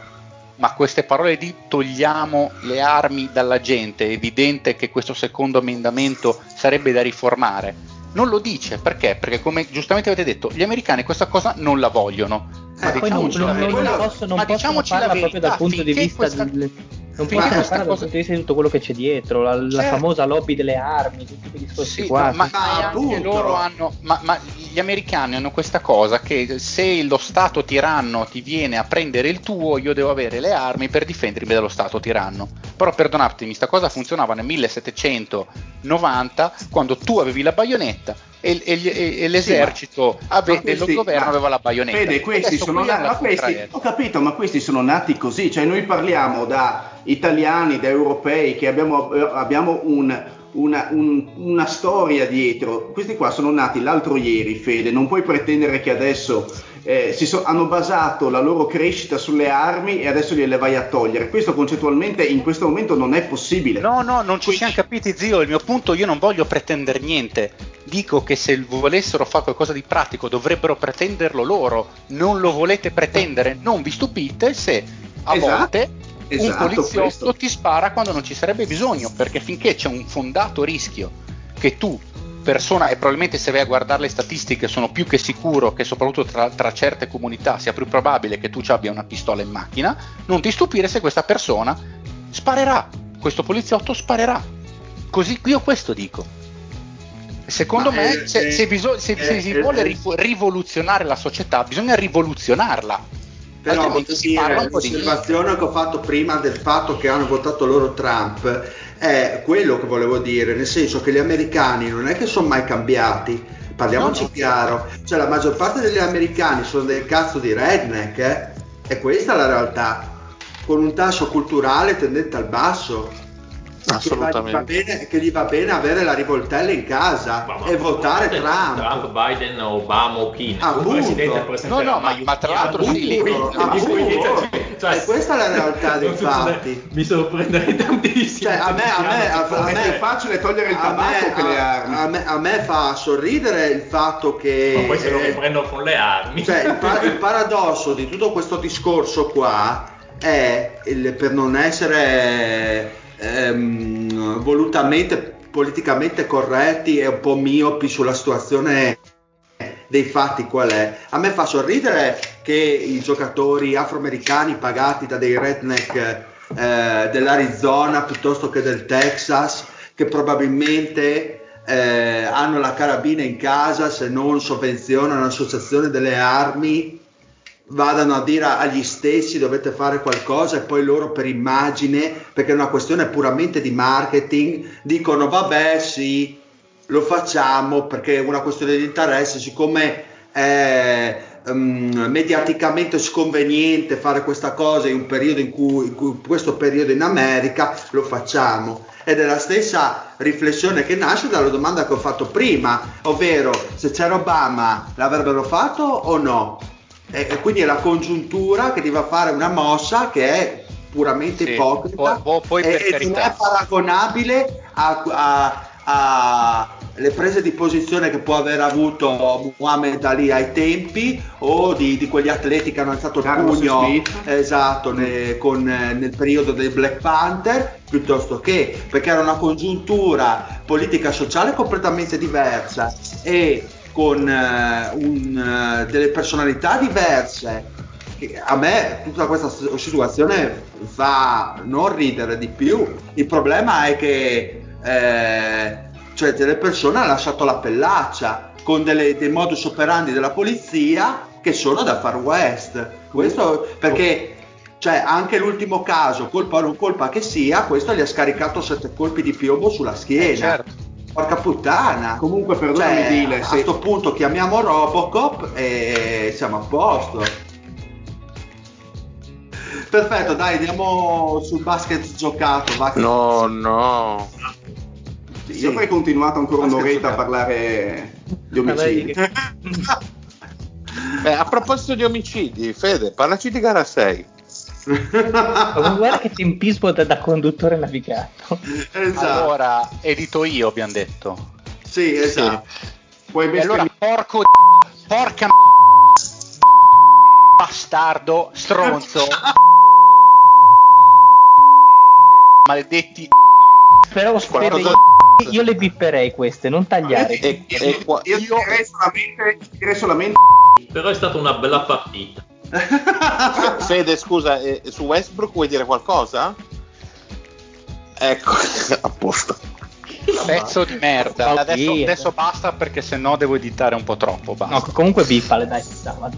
Ma queste parole di togliamo le armi dalla gente, è evidente che questo secondo emendamento sarebbe da riformare. Non lo dice perché? Perché come giustamente avete detto, gli americani questa cosa non la vogliono. Eh, Poi non, diciamoci non- la non- non verità. posso, non ma possono diciamoci la farla proprio verità, dal punto di vista questa- non finché possono questa farla dal cosa- di tutto quello che c'è dietro, la, la Certo. famosa lobby delle armi, tutti quei discorsi Sì, qua. no, ma, Ma ma anche loro hanno, ma, ma gli americani hanno questa cosa che se lo Stato tiranno ti viene a prendere il tuo, io devo avere le armi per difendermi dallo Stato tiranno. Però perdonatemi, sta cosa funzionava nel 1790 quando tu avevi la baionetta e, e- e- l'esercito ave- Ma questi- dello governo ma- aveva la baionetta. Fede, questi Adesso sono hanno ma questi, ho capito, ma questi sono nati così, cioè noi parliamo da italiani, da europei che abbiamo, abbiamo un- una, un- una storia dietro. Questi qua sono nati l'altro ieri, Fede, non puoi pretendere che adesso eh, si so- hanno basato la loro crescita sulle armi e adesso gliele vai a togliere. Questo concettualmente in questo momento non è possibile. No, no, non ci siamo capiti, zio. Il mio punto, io non voglio pretendere niente. Dico che se volessero fare qualcosa di pratico dovrebbero pretenderlo loro. Non lo volete pretendere. Non vi stupite se a Esatto, volte un esatto, poliziotto questo. ti spara quando non ci sarebbe bisogno. Perché finché c'è un fondato rischio che tu, persona, e probabilmente se vai a guardare le statistiche, sono più che sicuro che soprattutto tra, tra certe comunità sia più probabile che tu ci abbia una pistola in macchina, non ti stupire se questa persona sparerà. Questo poliziotto sparerà. Così io questo dico. Secondo Ma me, è- se, è- se bisog- se- se è- si è- vuole rifo- rivoluzionare la società, bisogna rivoluzionarla. Però parla dire, l'osservazione che ho fatto prima del fatto che hanno votato loro Trump è quello che volevo dire, nel senso che gli americani non è che sono mai cambiati, parliamoci No, no. chiaro, cioè la maggior parte degli americani sono del cazzo di redneck, eh? e questa è la realtà, con un tasso culturale tendente al basso. Che va- gli va Assolutamente. bene, che gli va bene avere la rivoltella in casa Ma- ma- e votare Trump, Trump. Biden, Obama o chi? Presidente No, no, ma- ma tra l'altro sì, lì- cioè, e questa è la realtà dei fatti. Mi sorprenderei tantissimo. Cioè, a me- a me- a- a è me- più facile togliere il tabacco me, che le a- armi. a me- a me fa sorridere il fatto che Ma poi se lo riprendono con le armi. cioè, il, pa- il paradosso di tutto questo discorso qua è il- per non essere ehm, volutamente politicamente corretti e un po' miopi sulla situazione dei fatti qual è. A me fa sorridere che i giocatori afroamericani pagati da dei redneck eh, dell'Arizona piuttosto che del Texas, che probabilmente eh, hanno la carabina in casa se non sovvenzionano l'associazione delle armi, vadano a dire agli stessi dovete fare qualcosa e poi loro per immagine, perché è una questione puramente di marketing, dicono vabbè sì, lo facciamo perché è una questione di interesse, siccome è ehm, mediaticamente sconveniente fare questa cosa in un periodo in cui, in cui questo periodo in America lo facciamo. Ed è la stessa riflessione che nasce dalla domanda che ho fatto prima, ovvero se c'era Obama l'avrebbero fatto o no? E, e quindi è la congiuntura che ti va a fare una mossa che è puramente Sì, ipocrita poi per e, e non è paragonabile a, a- a- le prese di posizione che può aver avuto Muhammad Ali ai tempi o di, di quegli atleti che hanno alzato il Carlos pugno esatto ne- con, eh, nel periodo dei Black Panther piuttosto che perché era una congiuntura politica sociale completamente diversa. E con eh, un, eh, delle personalità diverse a me tutta questa situazione fa non ridere di più. Il problema è che eh, cioè delle persone hanno lasciato la pellaccia con delle- dei modus operandi della polizia che sono da far west. Questo perché cioè anche l'ultimo caso colpa o non colpa che sia questo gli ha scaricato sette colpi di piombo sulla schiena. Eh, certo. Porca puttana Comunque, perdonami, Cioè, Dile, a se- questo punto chiamiamo Robocop e siamo a posto perfetto dai andiamo sul basket giocato che- No, no. Sì. Io avrei continuato ancora Basta un'oretta a giocare. parlare di omicidi. che- Eh, a proposito di omicidi, Fede, parlaci di gara 6. Ma guarda che tempismo da, da conduttore navigato. esatto Allora, edito io, abbiamo detto. sì esatto Puoi E allora, porco porca m- bastardo, stronzo. Maledetti. Però Qualcosa- io, io le bipperei queste, non tagliare. E, e qua- Io direi solamente, direi solamente Però è stata una bella partita. Fede, scusa, eh, su Westbrook vuoi dire qualcosa? Ecco, a posto. Pezzo di merda. Adesso, adesso basta perché sennò devo editare un po' troppo. Basta. No, comunque bippale, dai, stava.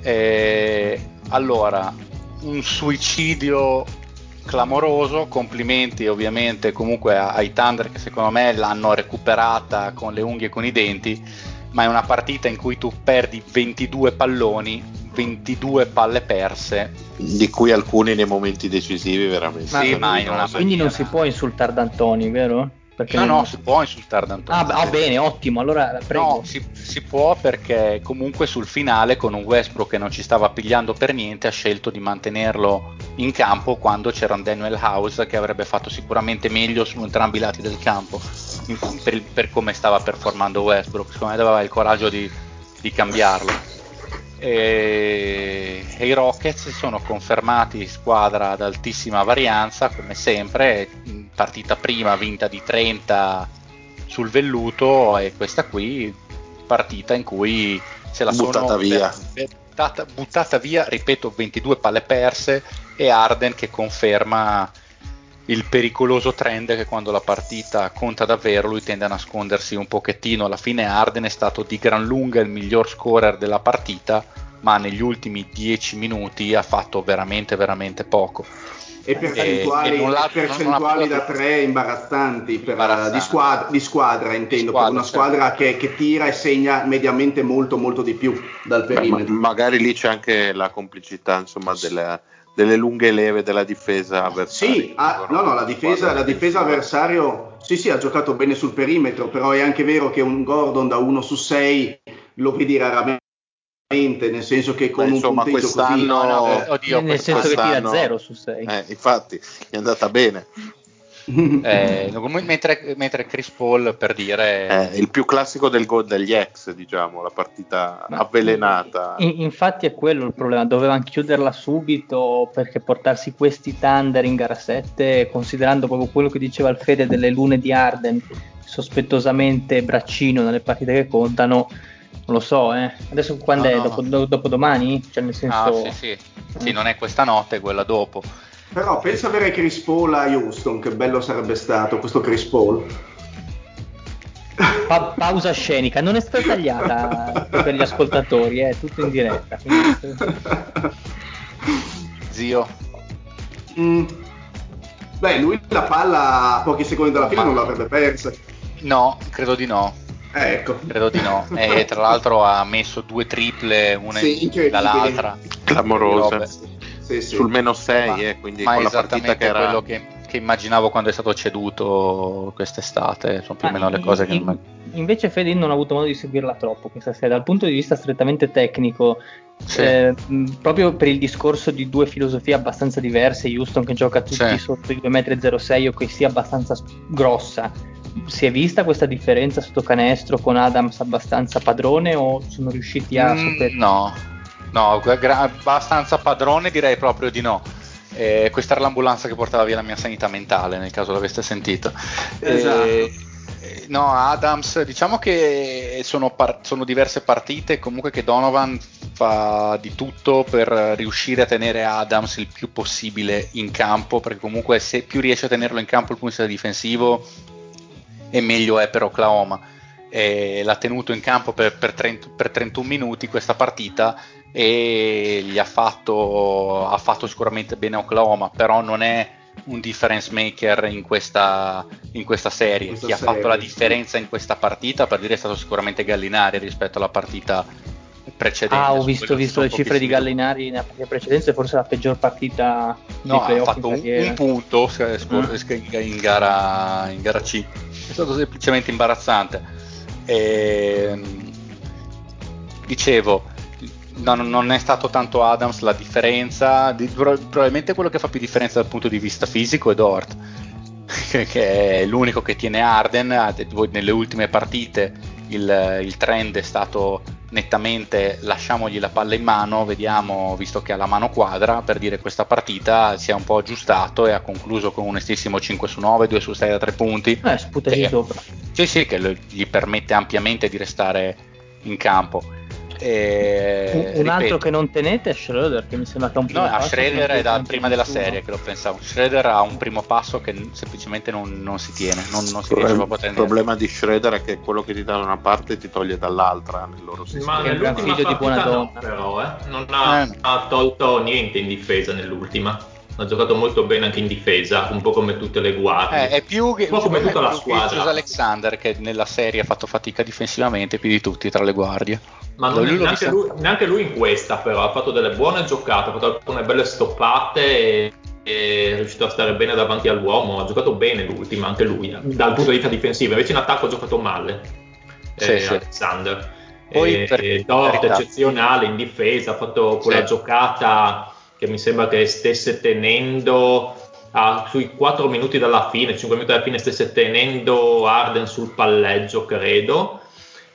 Eh, allora, un suicidio clamoroso, complimenti ovviamente comunque ai Thunder che secondo me l'hanno recuperata con le unghie e con i denti, ma è una partita in cui tu perdi 22 palloni, 22 palle perse. Di cui alcuni nei momenti decisivi, veramente. Ma- Sì, ma in una Quindi non si può insultare D'Antoni, vero? Perché No, non- no, si può insultare D'Antoni. Ah, ah, bene, ottimo. Allora prego. No, si, si può perché comunque sul finale con un Westbrook che non ci stava pigliando per niente ha scelto di mantenerlo in campo quando c'era un Daniel House che avrebbe fatto sicuramente meglio su entrambi i lati del campo per, il- per come stava performando Westbrook, secondo me aveva il coraggio di, di cambiarlo. E, e i Rockets sono confermati squadra ad altissima varianza come sempre, partita prima vinta di 30 sul velluto e questa qui partita in cui se la Buttata sono via. buttata, buttata via, ripeto, 22 palle perse e Arden che conferma il pericoloso trend che quando la partita conta davvero lui tende a nascondersi un pochettino. Alla fine Arden è stato di gran lunga il miglior scorer della partita, ma negli ultimi 10 minuti ha fatto veramente veramente poco. E percentuali, e, e percentuali da tre imbarazzanti, per, imbarazzanti. Di, squadra, di, squadra, intendo, squadra, per una squadra certo. che, che, tira e segna mediamente molto molto di più dal perimetro. Ma, magari lì c'è anche la complicità insomma, delle, delle lunghe leve della difesa avversaria. Sì, ah, no, no, la difesa, la difesa avversario sì, sì, ha giocato bene sul perimetro, però è anche vero che un Gordon da 1 su 6 lo vedi raramente nel senso che con Beh, insomma, un quest'anno, così, no, no, eh, oddio, nel senso che tira 0 su 6 eh, infatti è andata bene eh, mentre, mentre, Chris Paul per dire è il più classico del gol degli ex diciamo la partita Ma avvelenata in, infatti è quello il problema dovevano chiuderla subito perché portarsi questi Thunder in gara 7 considerando proprio quello che diceva il Fede delle lune di Arden sospettosamente braccino nelle partite che contano non lo so, eh. Adesso quando no, è? No, dopo, dopo, domani? Cioè nel senso... Ah, sì, sì. sì, non è questa notte, è quella dopo. Però pensa avere Chris Paul a Houston, che bello sarebbe stato questo Chris Paul. Pa- pausa scenica, non è stata tagliata per gli ascoltatori, è eh, tutto in diretta. Quindi... Zio. Mm. Beh, lui la palla a pochi secondi dalla fine non l'avrebbe persa. No, credo di no. Eh, ecco. Credo di no. E tra l'altro ha messo due triple, una sì, dall'altra. Clamorose. Sì, sì. Sul meno 6, eh, quindi ma con partita che era... quello che, che, immaginavo quando è stato ceduto quest'estate. Sono più o meno le cose in, che... Invece Fede non ho avuto modo di seguirla troppo questa sera. Dal punto di vista strettamente tecnico, sì. eh, proprio per il discorso di due filosofie abbastanza diverse, Houston che gioca tutti sì. sotto i 2,06 m o che sia abbastanza grossa, si è vista questa differenza sotto canestro con Adams abbastanza padrone o sono riusciti a mm, superare? No, no, abbastanza padrone direi proprio di no. Eh, questa era l'ambulanza che portava via la mia sanità mentale, nel caso l'aveste sentito. Esatto. Eh, no, Adams, diciamo che sono, par- sono, diverse partite, comunque che Donovan fa di tutto per riuscire a tenere Adams il più possibile in campo, perché comunque se più riesce a tenerlo in campo dal punto di vista difensivo, e meglio è per Oklahoma. E l'ha tenuto in campo per, per, 30, per 31 minuti questa partita e gli ha fatto, ha fatto sicuramente bene Oklahoma, però non è un difference maker in questa, in questa serie. Questa Chi serie, ha fatto la differenza in questa partita, per dire, è stato sicuramente Gallinari rispetto alla partita precedente. Ah, ho visto, visto le cifre di Gallinari nella partita precedente, forse la peggior partita no, ha fatto un, un, punto mm. in, gara, in gara C è stato semplicemente imbarazzante. E, ehm, dicevo, non, non, è stato tanto Adams la differenza, di, probabilmente quello che fa più differenza dal punto di vista fisico è Dort, che, che è l'unico che tiene Arden, nelle ultime partite il, il trend è stato nettamente lasciamogli la palla in mano, vediamo, visto che ha la mano quadra, per dire questa partita si è un po' aggiustato e ha concluso con un estissimo 5 su 9, 2 su 6 da 3 punti. Eh, sputa di sopra. Sì, sì, che gli permette ampiamente di restare in campo. E, un, ripeto, altro che non tenete è Schroeder, che mi sembra che un primo no, passo. Schroeder è da prima della serie che lo pensavo. Schroeder ha un primo passo che semplicemente non, non si tiene, non, non si riesce proprio a tenere. Il problema di Schroeder è che quello che ti dà da una parte ti toglie dall'altra nel loro sistema. Ma nell'ultima figlio di buona donna. No, però, eh, non ha, eh. ha tolto niente in difesa nell'ultima ha giocato molto bene anche in difesa, un po' come tutte le guardie. Eh, è più che, un po' come tutta la squadra. Alexander che nella serie ha fatto fatica difensivamente più di tutti tra le guardie. Ma non, neanche, lui, neanche, lui, in questa, però ha fatto delle buone giocate, ha fatto alcune belle stoppate e, e, è riuscito a stare bene davanti all'uomo. Ha giocato bene l'ultima, anche lui, dal punto di vista difensivo. Invece in attacco ha giocato male. Sì, eh, sì. Alexander. Poi, e, per, Dort eccezionale in difesa, ha fatto quella sì. giocata che mi sembra che stesse tenendo ah, sui 4 minuti dalla fine, 5 minuti dalla fine, stesse tenendo Arden sul palleggio, credo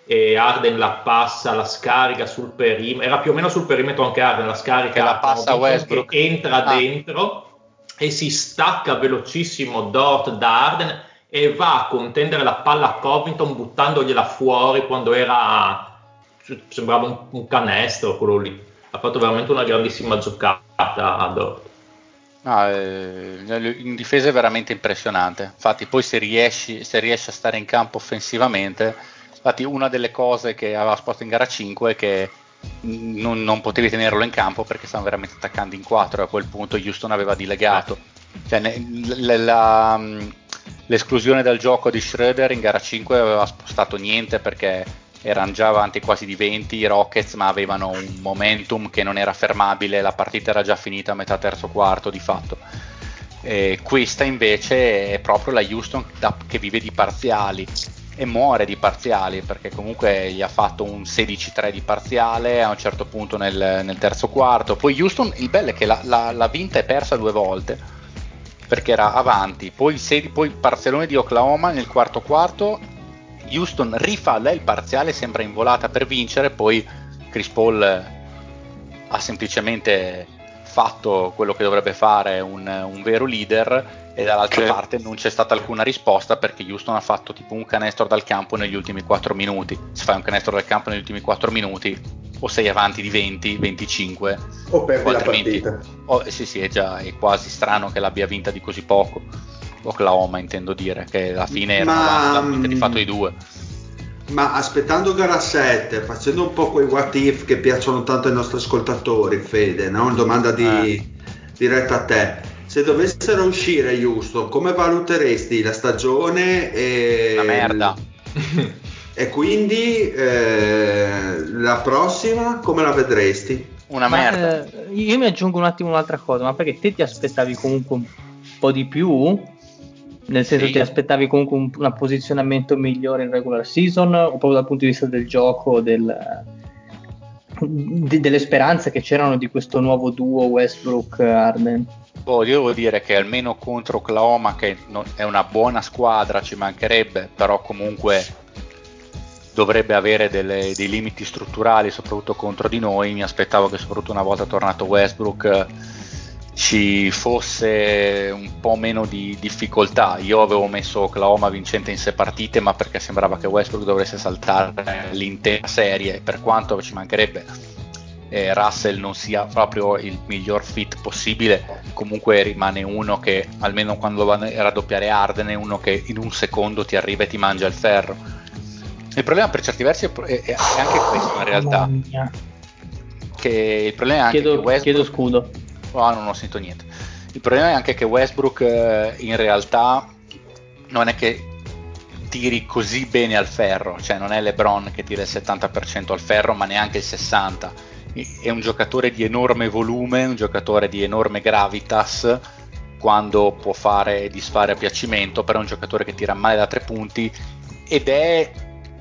e Arden la passa, la scarica sul perimetro, era più o meno sul perimetro anche Arden, la scarica che la passa Westbrook. che entra ah. dentro e si stacca velocissimo Dort da Arden e va a contendere la palla a Covington buttandogliela fuori quando era sembrava un, un canestro quello lì ha fatto veramente una grandissima giocata a No, eh, in difesa è veramente impressionante. Infatti, poi se riesci, se riesci, a stare in campo offensivamente, infatti, una delle cose che aveva sposto in gara 5 è che non, non, potevi tenerlo in campo perché stavano veramente attaccando in 4 e a quel punto Houston aveva dilegato. Cioè, la, la, l'esclusione dal gioco di Schroeder in gara 5 aveva spostato niente perché erano già avanti quasi di 20 i Rockets ma avevano un momentum che non era fermabile, la partita era già finita a metà terzo quarto di fatto. E questa invece è proprio la Houston che vive di parziali e muore di parziali perché comunque gli ha fatto un 16-3 di parziale a un certo punto nel, nel terzo quarto. Poi Houston, il bello è che l'ha, vinta e persa due volte perché era avanti, poi, sei, poi parzialone di Oklahoma nel quarto quarto Houston rifalla il parziale, sembra in volata per vincere, poi Chris Paul ha semplicemente fatto quello che dovrebbe fare un, un vero leader e dall'altra okay. parte non c'è stata alcuna risposta perché Houston ha fatto tipo un canestro dal campo negli ultimi 4 minuti. Se fai un canestro dal campo negli ultimi 4 minuti o sei avanti di 20, 25 o perdi la partita. Oh, sì, sì, è già è quasi strano che l'abbia vinta di così poco. Oklahoma intendo dire, che alla fine ma, avanti di fatto i due. Ma aspettando gara 7, facendo un po' quei what if che piacciono tanto ai nostri ascoltatori, Fede, no? Una domanda di, eh. diretta a te. Se dovessero uscire Houston, come valuteresti la stagione? E Una merda. e quindi eh, la prossima come la vedresti? Una ma, merda. Eh, io mi aggiungo un attimo un'altra cosa, ma perché te ti aspettavi comunque un po' di più? Nel senso, sì. ti aspettavi comunque un, un, posizionamento migliore in regular season o proprio dal punto di vista del gioco, del, di, delle speranze che c'erano di questo nuovo duo Westbrook-Arden? Oh, io devo dire che almeno contro Oklahoma, che non, è una buona squadra, ci mancherebbe, però comunque dovrebbe avere delle, dei limiti strutturali, soprattutto contro di noi. Mi aspettavo che soprattutto una volta tornato Westbrook ci fosse un po' meno di difficoltà. Io avevo messo Oklahoma vincente in sei partite, ma perché sembrava che Westbrook dovesse saltare l'intera serie, per quanto ci mancherebbe eh, Russell non sia proprio il miglior fit possibile, comunque rimane uno che almeno quando va a raddoppiare Arden è uno che in un secondo ti arriva e ti mangia il ferro. Il problema per certi versi è, è anche questo in realtà. Che il problema è anche chiedo, che Westbrook, chiedo scudo Oh, non ho sentito niente. Il problema è anche che Westbrook eh, in realtà non è che tiri così bene al ferro, cioè non è LeBron che tira il 70% al ferro, ma neanche il 60%. È un giocatore di enorme volume, un giocatore di enorme gravitas quando può fare e disfare a piacimento, però è un giocatore che tira male da tre punti ed è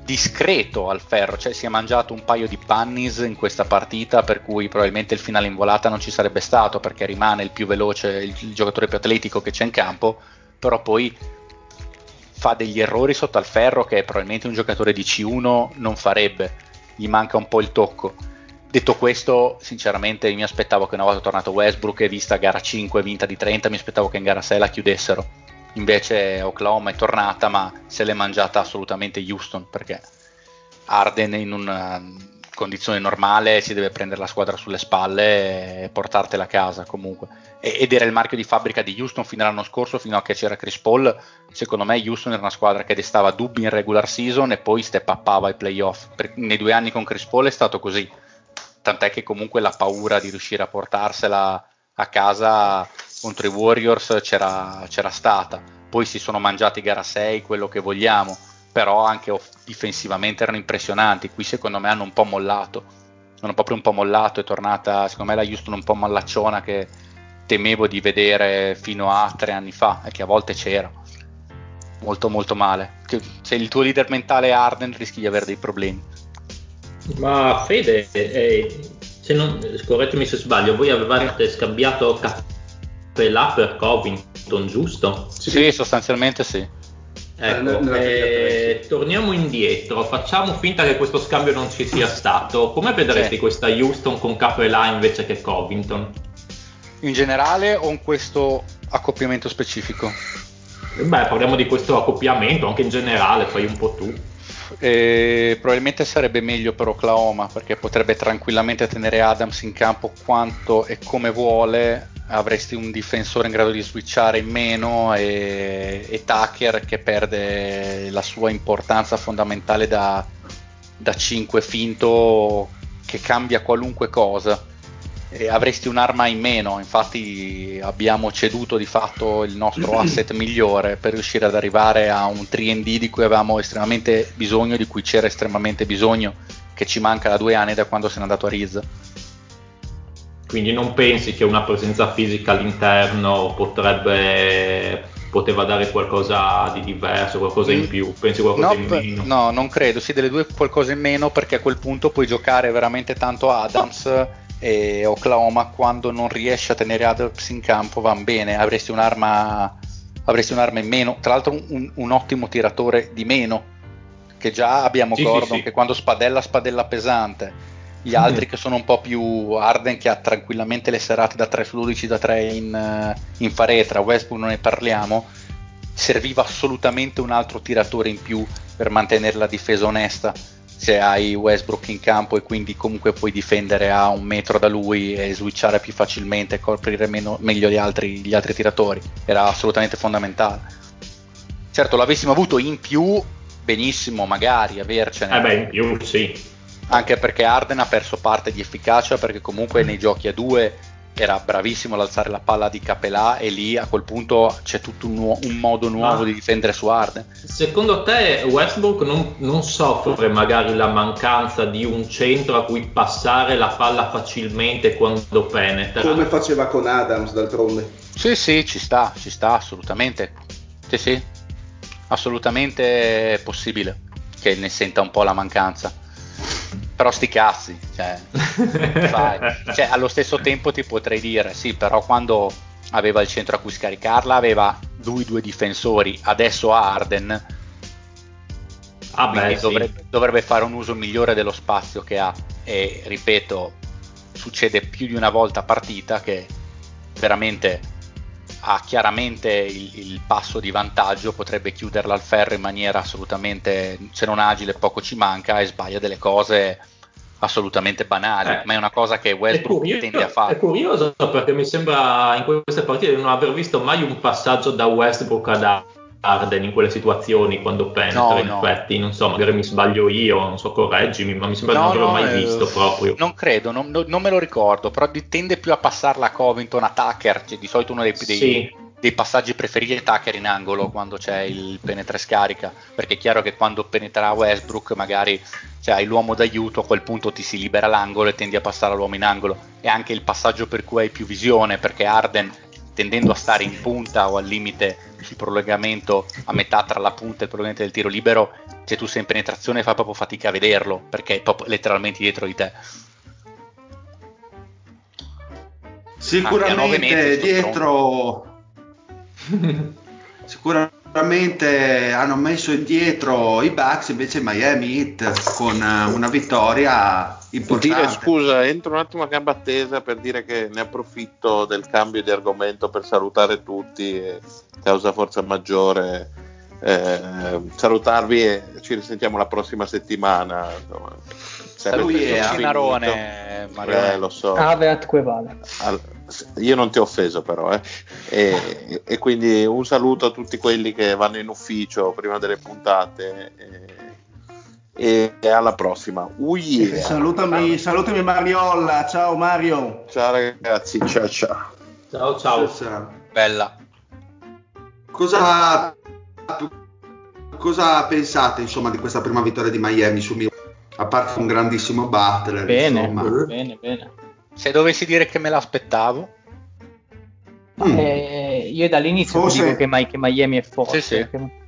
discreto al ferro, cioè si è mangiato un paio di pannis in questa partita per cui probabilmente il finale in volata non ci sarebbe stato perché rimane il più veloce, il, il giocatore più atletico che c'è in campo, però poi fa degli errori sotto al ferro che probabilmente un giocatore di C1 non farebbe, gli manca un po' il tocco. Detto questo, sinceramente mi aspettavo che una volta tornato Westbrook e vista gara 5 vinta di 30, mi aspettavo che in gara 6 la chiudessero Invece Oklahoma è tornata, ma se l'è mangiata assolutamente Houston perché Arden in una condizione normale si deve prendere la squadra sulle spalle e portartela a casa comunque. ed era il marchio di fabbrica di Houston fino all'anno scorso, fino a che c'era Chris Paul. Secondo me Houston era una squadra che destava dubbi in regular season e poi step upava ai playoff. Nei due anni con Chris Paul è stato così. Tant'è che comunque la paura di riuscire a portarsela a casa contro i Warriors c'era, c'era stata, poi si sono mangiati gara 6, quello che vogliamo, però anche off- difensivamente erano impressionanti, qui secondo me hanno un po' mollato, hanno proprio un po' mollato, è tornata secondo me la Houston un po' mallacciona che temevo di vedere fino a tre anni fa e che a volte c'era molto molto male. Se il tuo leader mentale è Arden rischi di avere dei problemi. Ma Fede, eh, se non, correttemi se sbaglio, voi avevate scambiato Capella per Covington, giusto? Sì, sì sostanzialmente sì. Ecco, eh, eh, torniamo indietro, facciamo finta che questo scambio non ci sia stato. Come vedresti sì. questa Houston con Capella invece che Covington? In generale o in questo accoppiamento specifico? Beh, parliamo di questo accoppiamento, anche in generale, fai un po' tu. E probabilmente sarebbe meglio per Oklahoma perché potrebbe tranquillamente tenere Adams in campo quanto e come vuole avresti un difensore in grado di switchare in meno e, e Tucker che perde la sua importanza fondamentale da, da 5 finto che cambia qualunque cosa. E avresti un'arma in meno infatti abbiamo ceduto di fatto il nostro asset migliore per riuscire ad arrivare a un 3D di cui avevamo estremamente bisogno di cui c'era estremamente bisogno che ci manca da due anni da quando se n'è andato a Riz quindi non pensi che una presenza fisica all'interno potrebbe poteva dare qualcosa di diverso, qualcosa in mm. più, pensi qualcosa no, in meno? No, non credo, sì, delle due qualcosa in meno perché a quel punto puoi giocare veramente tanto Adams e Oklahoma quando non riesci a tenere Adams in campo van bene, avresti un'arma, avresti un'arma in meno, tra l'altro un, un ottimo tiratore di meno, che già abbiamo sì, Gordon sì, sì. che quando spadella spadella pesante gli altri che sono un po' più Arden che ha tranquillamente le serate da 3 su 12 da 3 in, eh, in faretra Westbrook non ne parliamo serviva assolutamente un altro tiratore in più per mantenere la difesa onesta. Se hai Westbrook in campo e quindi comunque puoi difendere a un metro da lui e switchare più facilmente e coprire meno, meglio gli altri, gli altri tiratori era assolutamente fondamentale. Certo l'avessimo avuto in più benissimo magari avercene. Eh beh in più sì anche perché Arden ha perso parte di efficacia perché comunque nei giochi a due era bravissimo ad alzare la palla di Capelà e lì a quel punto c'è tutto un, nu- un modo nuovo Ma di difendere su Arden. Secondo te Westbrook non, non, soffre magari la mancanza di un centro a cui passare la palla facilmente quando penetra? Come faceva con Adams d'altronde? Sì, sì, ci sta, ci sta assolutamente. Sì, sì, assolutamente possibile che ne senta un po' la mancanza però sti cazzi, cioè, cioè, allo stesso tempo ti potrei dire, sì, però quando aveva il centro a cui scaricarla aveva lui due difensori, adesso ha Arden, ah beh, dovrebbe, sì. dovrebbe fare un uso migliore dello spazio che ha. E ripeto, succede più di una volta a partita che veramente ha chiaramente il, il, passo di vantaggio, potrebbe chiuderla al ferro in maniera assolutamente, se non agile, poco ci manca e sbaglia delle cose assolutamente banali, eh, ma è una cosa che Westbrook curioso, tende a fare. È curioso perché mi sembra in queste partite non aver visto mai un passaggio da Westbrook ad Arden in quelle situazioni quando penetra, no, in no. effetti, non so, magari mi sbaglio io, non so, correggimi, ma mi sembra no, di non averlo mai eh, visto proprio. Non credo, non, non, me lo ricordo, però tende più a passarla a Covington, a Tucker, cioè di solito uno dei, dei, sì. dei passaggi preferiti è Tucker in angolo quando c'è il penetra e scarica, perché è chiaro che quando penetra Westbrook magari cioè, hai l'uomo d'aiuto, a quel punto ti si libera l'angolo e tendi a passare all'uomo in angolo. È anche il passaggio per cui hai più visione, perché Arden tendendo a stare in punta o al limite sul prolungamento a metà tra la punta e il prolungamento del tiro libero, se tu sei in penetrazione fai proprio fatica a vederlo perché è proprio letteralmente dietro di te. Sicuramente dietro sicuramente hanno messo indietro i Bucks invece Miami Heat con una vittoria importante. Dire, scusa, entro un attimo a gamba tesa per dire che ne approfitto del cambio di argomento per salutare tutti, e, causa forza maggiore. Eh, salutarvi e ci risentiamo la prossima settimana. Saluti a Narone, eh, lo so. Ave atque vale. Al, io non ti ho offeso però, eh. e, e, quindi un saluto a tutti quelli che vanno in ufficio prima delle puntate. E, alla prossima. Uh yeah. salutami, salutami Mariolla, ciao Mario. Ciao ragazzi, ciao ciao. Ciao ciao. ciao. Bella. Cosa, cosa pensate insomma di questa prima vittoria di Miami su Milwaukee? A parte un grandissimo Butler. Bene, insomma. bene, bene. Se dovessi dire che me l'aspettavo. Mm. Eh, io dall'inizio Forse... dico che, che, Miami è forte. Sì, sì. Perché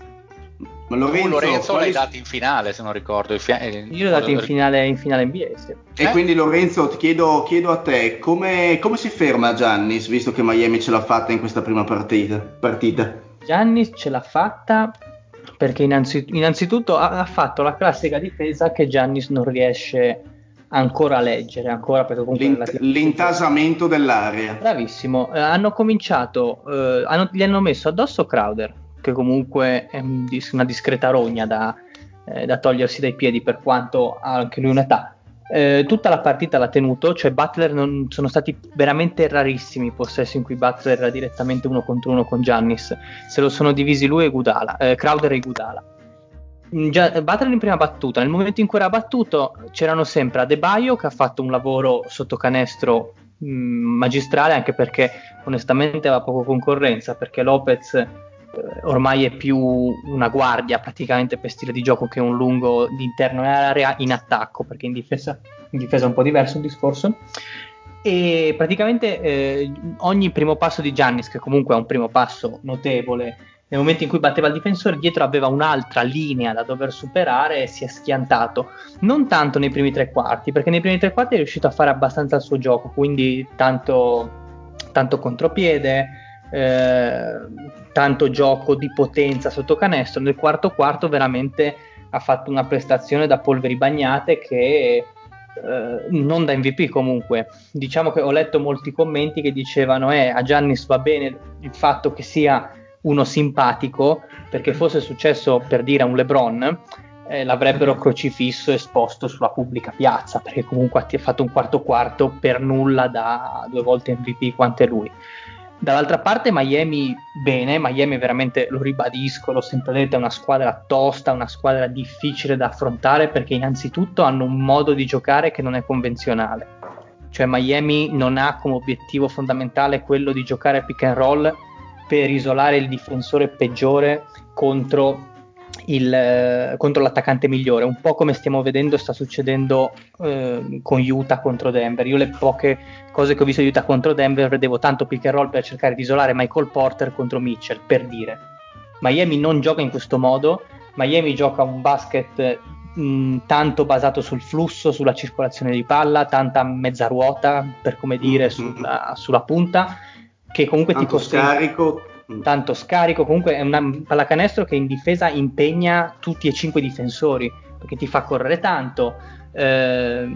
ma Lorenzo, Lorenzo quali... l'hai dato in finale, se non ricordo. Fia... Io l'ho dato in finale, in finale NBA. Sì. E eh? quindi Lorenzo, ti chiedo, chiedo a te, come, come, si ferma Giannis, visto che Miami ce l'ha fatta in questa prima partita? partita? Giannis ce l'ha fatta perché innanzit- innanzitutto ha, ha, fatto la classica difesa che Giannis non riesce ancora a leggere, ancora perché comunque L'int- l'intasamento dell'area. Bravissimo, eh, hanno cominciato, eh, hanno, gli hanno messo addosso Crowder che comunque è una discreta rogna da, eh, da, togliersi dai piedi per quanto ha anche lui un'età. eh, tutta la partita l'ha tenuto, cioè Butler non, sono stati veramente rarissimi i possessi in cui Butler era direttamente uno contro uno con Giannis, se lo sono divisi lui e Gudala, eh, Crowder e Gudala. Mm, già, Butler in prima battuta, nel momento in cui era battuto c'erano sempre Adebayo che ha fatto un lavoro sotto canestro mm, magistrale anche perché onestamente aveva poco concorrenza perché Lopez ormai è più una guardia praticamente per stile di gioco che un lungo di interno area in attacco, perché in difesa, in difesa è un po' diverso il discorso. E praticamente eh, ogni primo passo di Giannis, che comunque è un primo passo notevole, nel momento in cui batteva il difensore, dietro aveva un'altra linea da dover superare e si è schiantato. Non tanto nei primi tre quarti, perché nei primi tre quarti è riuscito a fare abbastanza il suo gioco, quindi tanto, tanto contropiede, eh, tanto gioco di potenza sotto canestro. Nel quarto quarto veramente ha fatto una prestazione da polveri bagnate che eh, non da MVP comunque. Diciamo che ho letto molti commenti che dicevano eh, a Giannis va bene il fatto che sia uno simpatico perché fosse successo per dire a un LeBron eh, l'avrebbero crocifisso esposto sulla pubblica piazza perché comunque ha fatto un quarto quarto per nulla da due volte MVP quanto è lui Dall'altra parte Miami bene, Miami veramente, lo ribadisco, l'ho sempre detto, è una squadra tosta, una squadra difficile da affrontare perché innanzitutto hanno un modo di giocare che non è convenzionale. Cioè Miami non ha come obiettivo fondamentale quello di giocare pick and roll per isolare il difensore peggiore contro il, eh, contro l'attaccante migliore, un po' come stiamo vedendo sta succedendo eh, con Utah contro Denver. Io le poche cose che ho visto di Utah contro Denver vedevo tanto pick and roll per cercare di isolare Michael Porter contro Mitchell, per dire. Miami non gioca in questo modo, Miami gioca un basket mh, tanto basato sul flusso, sulla circolazione di palla, tanta mezza ruota, per come dire, mm-hmm. sulla, sulla punta, che comunque tanto ti costringe... scarico. Tanto scarico, comunque è una pallacanestro che in difesa impegna tutti e cinque i difensori, perché ti fa correre tanto, eh,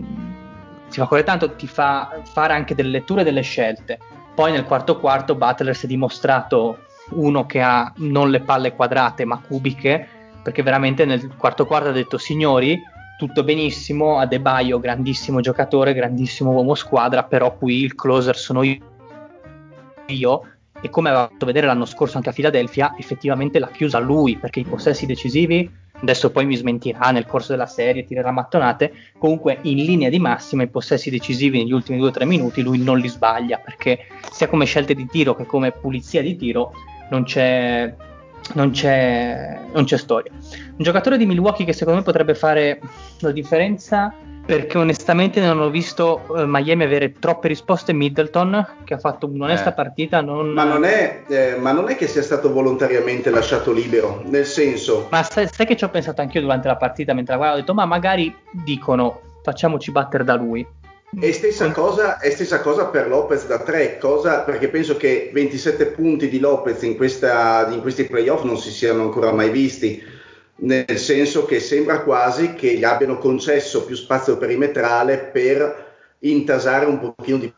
ti fa correre tanto, ti fa fare anche delle letture e delle scelte. Poi nel quarto quarto Butler si è dimostrato uno che ha non le palle quadrate ma cubiche, perché veramente nel quarto quarto ha detto signori, tutto benissimo, Adebayo grandissimo giocatore, grandissimo uomo squadra, però qui il closer sono io e come aveva fatto vedere l'anno scorso anche a Filadelfia, effettivamente l'ha chiusa lui perché i possessi decisivi, adesso poi mi smentirà nel corso della serie, tirerà mattonate, comunque in linea di massima i possessi decisivi negli ultimi 2-3 minuti lui non li sbaglia perché sia come scelte di tiro che come pulizia di tiro non c'è, non c'è, non c'è storia. Un giocatore di Milwaukee che secondo me potrebbe fare la differenza perché onestamente non ho visto uh, Miami avere troppe risposte. Middleton che ha fatto un'onesta eh. partita non... Ma, non è, eh, ma, non è, che sia stato volontariamente lasciato libero nel senso ma sai, sai che ci ho pensato anch'io durante la partita mentre la guardavo ho detto ma magari dicono facciamoci battere da lui. E stessa, cosa, e stessa cosa per Lopez da 3 cosa, perché penso che 27 punti di Lopez in, questa, in questi playoff non si siano ancora mai visti nel senso che sembra quasi che gli abbiano concesso più spazio perimetrale per intasare un pochino di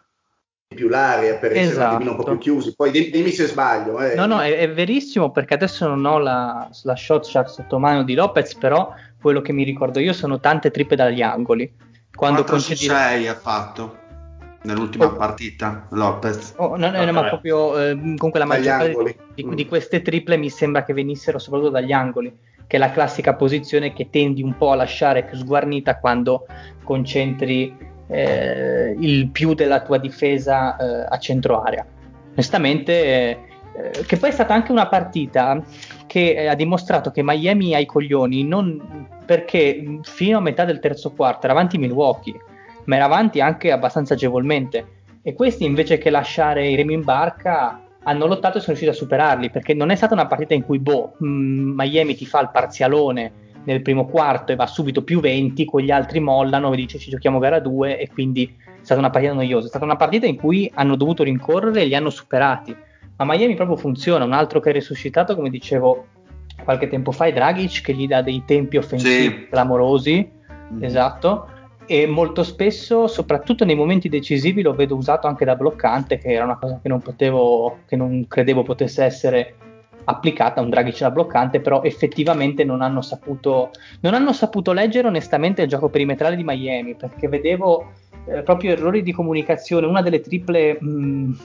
più l'area, per essere esatto. un po' più chiusi. Poi dimmi se sbaglio. Eh. No, no, è, è, verissimo perché adesso non ho la, la shot shot sotto mano di Lopez, però quello che mi ricordo io sono tante trippe dagli angoli. Quando 4 concedi... 6 ha fatto nell'ultima oh. partita Lopez. Oh, no, no, no, ma proprio eh, comunque la maggior parte di, di, queste triple mi sembra che venissero soprattutto dagli angoli che è la classica posizione che tendi un po' a lasciare più sguarnita quando concentri eh, il più della tua difesa eh, a centro area. Onestamente, eh, che poi è stata anche una partita che eh, ha dimostrato che Miami ha i coglioni non perché fino a metà del terzo quarto era avanti Milwaukee, ma era avanti anche abbastanza agevolmente. E questi invece che lasciare i remi in barca hanno lottato e sono riusciti a superarli perché non è stata una partita in cui boh, mm, Miami ti fa il parzialone nel primo quarto e va subito più 20, con gli altri mollano e dice ci giochiamo gara 2 e quindi è stata una partita noiosa, è stata una partita in cui hanno dovuto rincorrere e li hanno superati, ma Miami proprio funziona, un altro che è risuscitato come dicevo qualche tempo fa è Dragic che gli dà dei tempi offensivi sì. clamorosi, mm-hmm. esatto, e molto spesso, soprattutto nei momenti decisivi, lo vedo usato anche da bloccante, che era una cosa che non potevo, che non credevo potesse essere applicata, un Dragic da bloccante, però effettivamente non hanno saputo, non hanno saputo leggere onestamente il gioco perimetrale di Miami, perché vedevo eh, proprio errori di comunicazione, una delle triple mh,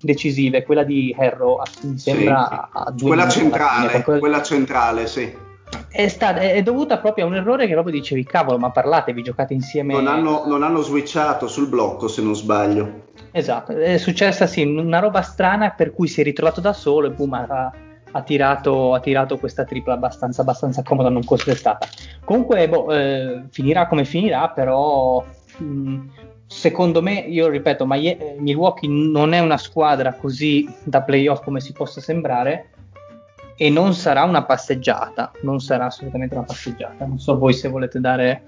decisive, quella di Herro, mi sembra sì, a due quella centrale, fine, quella centrale, sì. È, stata, è, dovuta proprio a un errore che proprio dicevi, cavolo, ma parlate, vi giocate insieme. Non hanno, non hanno switchato sul blocco, se non sbaglio. Esatto, è successa sì, una roba strana per cui si è ritrovato da solo e boom, ha, ha, tirato, ha tirato, questa tripla abbastanza, abbastanza comoda, non contestata. Comunque, boh, eh, finirà come finirà, però mh, secondo me, io ripeto, ma Milwaukee non è una squadra così da playoff come si possa sembrare e non sarà una passeggiata, non sarà assolutamente una passeggiata. Non so voi se volete dare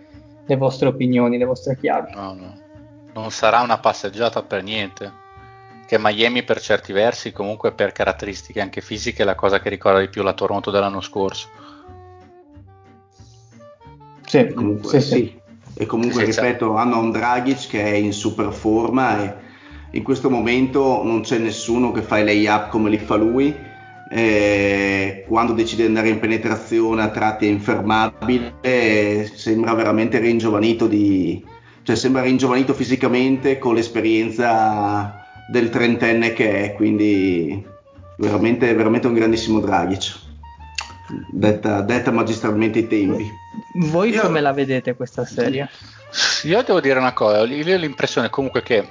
le vostre opinioni, le vostre chiavi. No, no non sarà una passeggiata per niente. Che Miami per certi versi, comunque per caratteristiche anche fisiche, è la cosa che ricorda di più la Toronto dell'anno scorso. Sì, comunque, sì, sì. E comunque, sì, ripeto, hanno un Dragic che è in super forma e in questo momento non c'è nessuno che fa i lay-up come li fa lui. E quando decide di andare in penetrazione a tratti è infermabile, sembra veramente ringiovanito di, cioè sembra ringiovanito fisicamente con l'esperienza del trentenne che è, quindi veramente, veramente un grandissimo Dragic. Detta, detta magistralmente i tempi. Voi io, come la vedete questa serie? Io devo dire una cosa, io ho l'impressione comunque che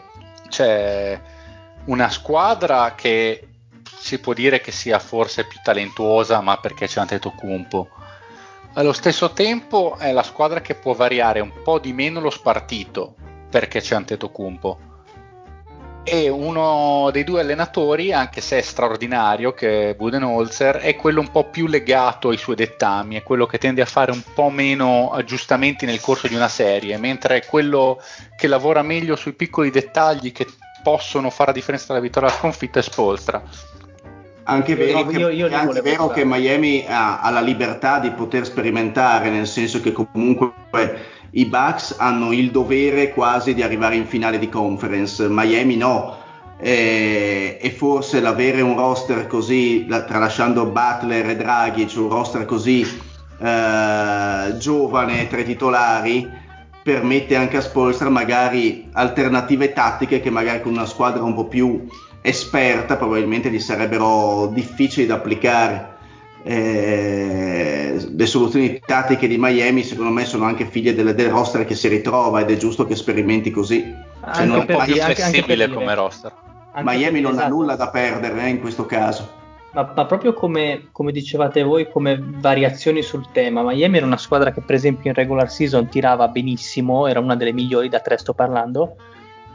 c'è una squadra che si può dire che sia forse più talentuosa, ma perché c'è Antetokounmpo allo stesso tempo è la squadra che può variare un po' di meno lo spartito perché c'è Antetokounmpo e uno dei due allenatori, anche se è straordinario, che è Budenholzer, è quello un po' più legato ai suoi dettami, è quello che tende a fare un po' meno aggiustamenti nel corso di una serie, mentre è quello che lavora meglio sui piccoli dettagli che possono fare la differenza tra la vittoria e la sconfitta è Spolstra. Anche vero, che, io, io anche vero che, Miami ha, ha, la libertà di poter sperimentare, nel senso che comunque i Bucks hanno il dovere quasi di arrivare in finale di conference, Miami no. E, e forse l'avere un roster così, tralasciando Butler e Draghi, cioè un roster così eh, giovane, tre titolari, permette anche a Spolstra magari alternative tattiche che magari con una squadra un po' più esperta probabilmente gli sarebbero difficili da applicare. Eh, le soluzioni tattiche di Miami secondo me sono anche figlie del, del roster che si ritrova ed è giusto che sperimenti così. Cioè, non è un po' più flessibile come roster. Miami non esatto. ha nulla da perdere eh, in questo caso. Ma, ma proprio come, come, dicevate voi, come variazioni sul tema, Miami era una squadra che per esempio in regular season tirava benissimo, era una delle migliori da tre sto parlando,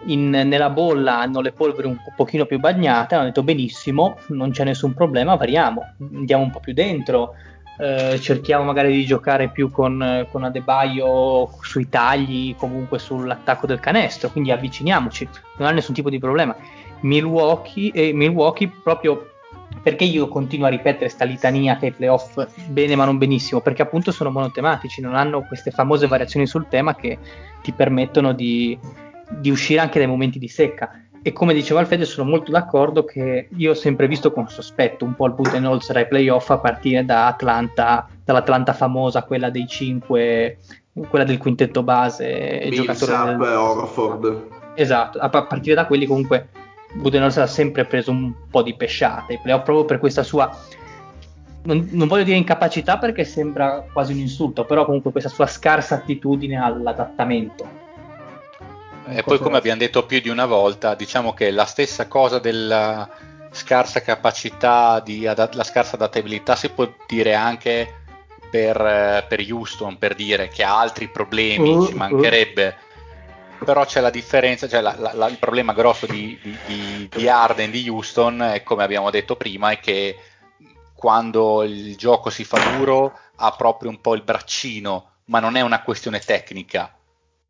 in, nella bolla hanno le polveri un po- pochino più bagnate, hanno detto benissimo, non c'è nessun problema, variamo, andiamo un po' più dentro, eh, cerchiamo magari di giocare più con, con Adebaio sui tagli, comunque sull'attacco del canestro, quindi avviciniamoci, non ha nessun tipo di problema. Milwaukee, eh, Milwaukee proprio perché io continuo a ripetere sta litania che i playoff bene ma non benissimo, perché appunto sono monotematici, non hanno queste famose variazioni sul tema che ti permettono di, di uscire anche dai momenti di secca. E come diceva Alfredo, sono molto d'accordo che io ho sempre visto con sospetto un po' il Budenholzer ai playoff a partire da Atlanta, dall'Atlanta famosa, quella dei cinque, quella del quintetto base. Millsap, del... Orford. Esatto, a partire da quelli comunque Budenholzer ha sempre preso un po' di pesciate ai playoff proprio per questa sua non, non, voglio dire incapacità perché sembra quasi un insulto, però comunque questa sua scarsa attitudine all'adattamento. E poi come abbiamo detto più di una volta, diciamo che la stessa cosa della scarsa capacità, di adat- la scarsa adattabilità si può dire anche per, eh, per Houston, per dire che ha altri problemi, uh, ci mancherebbe. Uh. Però c'è la differenza, cioè la, la, la, il problema grosso di, di, di, di Arden, di Houston, è, come abbiamo detto prima, è che quando il gioco si fa duro ha proprio un po' il braccino, ma non è una questione tecnica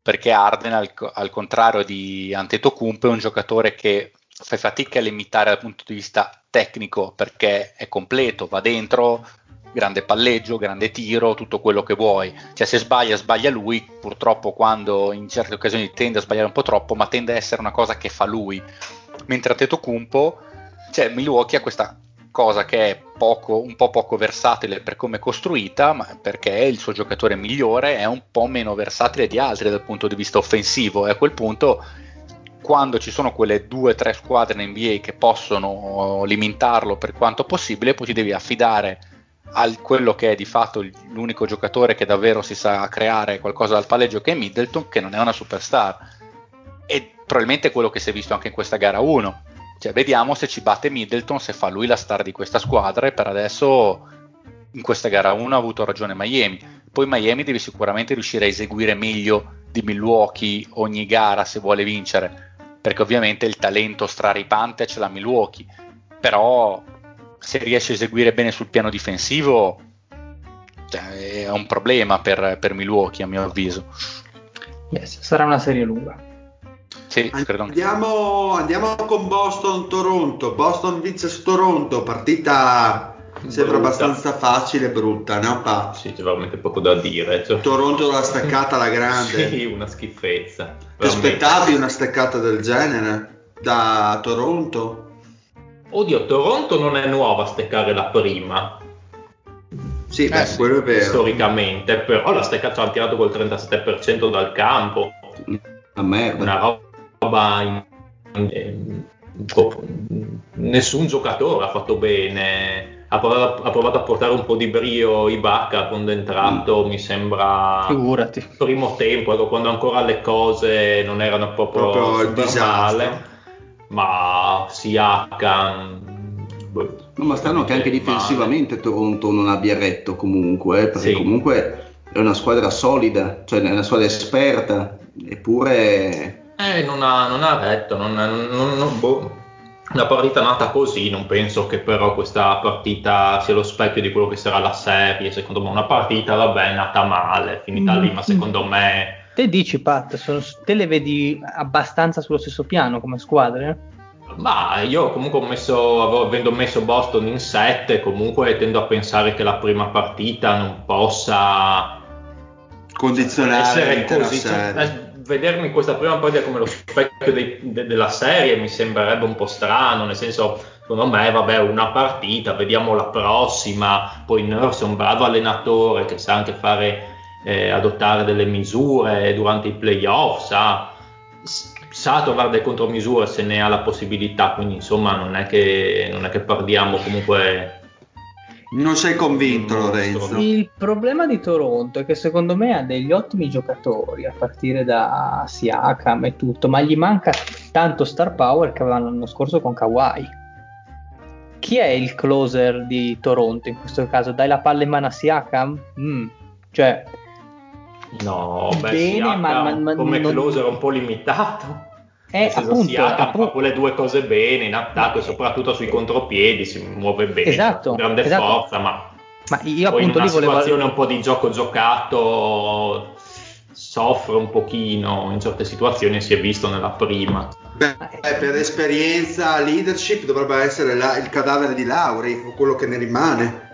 perché Arden al, al contrario di Antetokounmpo è un giocatore che fa fatica a limitare dal punto di vista tecnico perché è completo, va dentro, grande palleggio, grande tiro, tutto quello che vuoi. Cioè se sbaglia, sbaglia lui, purtroppo quando in certe occasioni tende a sbagliare un po' troppo, ma tende a essere una cosa che fa lui. Mentre Antetokounmpo, cioè Milwaukee ha questa cosa che è poco, un po' poco versatile per come è costruita, ma perché il suo giocatore migliore è un po' meno versatile di altri dal punto di vista offensivo e a quel punto quando ci sono quelle due o tre squadre in NBA che possono limitarlo per quanto possibile, poi ti devi affidare a quello che è di fatto l'unico giocatore che davvero si sa creare qualcosa dal palleggio che è Middleton, che non è una superstar. E probabilmente quello che si è visto anche in questa gara 1. Cioè, vediamo se ci batte Middleton, se fa lui la star di questa squadra e per adesso in questa gara 1 ha avuto ragione Miami. Poi Miami deve sicuramente riuscire a eseguire meglio di Milwaukee ogni gara se vuole vincere perché ovviamente il talento straripante ce l'ha Milwaukee, però se riesce a eseguire bene sul piano difensivo cioè, è un problema per, per, Milwaukee a mio avviso. Yes, sarà una serie lunga. Sì, andiamo, andiamo con Boston-Toronto. Boston vince Toronto, partita Sembra brutta. abbastanza facile e brutta, no? Pa? Sì, c'è veramente poco da dire. Cioè... Toronto l'ha staccata alla grande. sì, una schifezza. Ti aspettavi una staccata del genere da Toronto? Oddio, Toronto non è nuova a steccare la prima. Sì, beh, eh, quello è vero. Storicamente, però la steccata ha tirato col 37% dal campo. Una merda. Una roba in, in, nessun giocatore ha fatto bene ha provato, ha provato, a portare un po' di brio Ibaka quando è entrato, mm. mi sembra Figurati. primo tempo, ecco, quando ancora le cose non erano proprio, proprio il disastro. ma Siakam boh, no, ma stanno che anche difensivamente Toronto non abbia retto comunque, eh, perché sì. comunque è una squadra solida, cioè è una squadra esperta, eppure... Eh, non ha, non ha retto, non, non, non boh una partita nata così, non penso che però questa partita sia lo specchio di quello che sarà la serie. Secondo me, una partita, vabbè, è nata male, finita mm. lì, ma secondo me. Te dici, Pat, sono, te le vedi abbastanza sullo stesso piano come squadre? Ma io comunque ho messo, avendo messo Boston in 7, comunque tendo a pensare che la prima partita non possa condizionare essere così. Vedermi questa prima partita come lo specchio dei, de, della serie mi sembrerebbe un po' strano, nel senso, secondo me, vabbè, una partita, vediamo la prossima, poi Nurse è un bravo allenatore che sa anche fare, eh, adottare delle misure durante i playoff, sa, sa trovare delle contromisure se ne ha la possibilità, quindi insomma non è che, non è che parliamo comunque non sei convinto, Lorenzo? Il problema di Toronto è che secondo me ha degli ottimi giocatori, a partire da Siakam e tutto, ma gli manca tanto star power che avevano l'anno scorso con Kawhi. Chi è il closer di Toronto in questo caso? Dai la palla in mano a Siakam? Mm. Cioè, no, beh, bene, Siakam, ma, ma, ma come non... closer un po' limitato. Eh, appunto, Siakam appunto, fa quelle due cose bene in attacco e soprattutto sui contropiedi si muove bene, esatto, grande esatto. forza, ma, ma io appunto in una lì volevo... situazione un po' di gioco giocato soffre un pochino in certe situazioni si è visto nella prima. Beh, per esperienza, leadership dovrebbe essere la, il cadavere di Lauri o quello che ne rimane.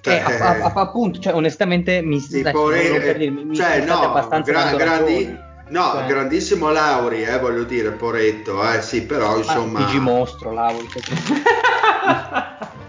Cioè, eh, a, a, appunto, cioè, onestamente mi, sì, dai, poi, dirmi, mi cioè, no, abbastanza gra- grandi, No, cioè. grandissimo Lauri, eh, voglio dire, Poretto, eh, sì, però insomma... Digi mostro, Lauri.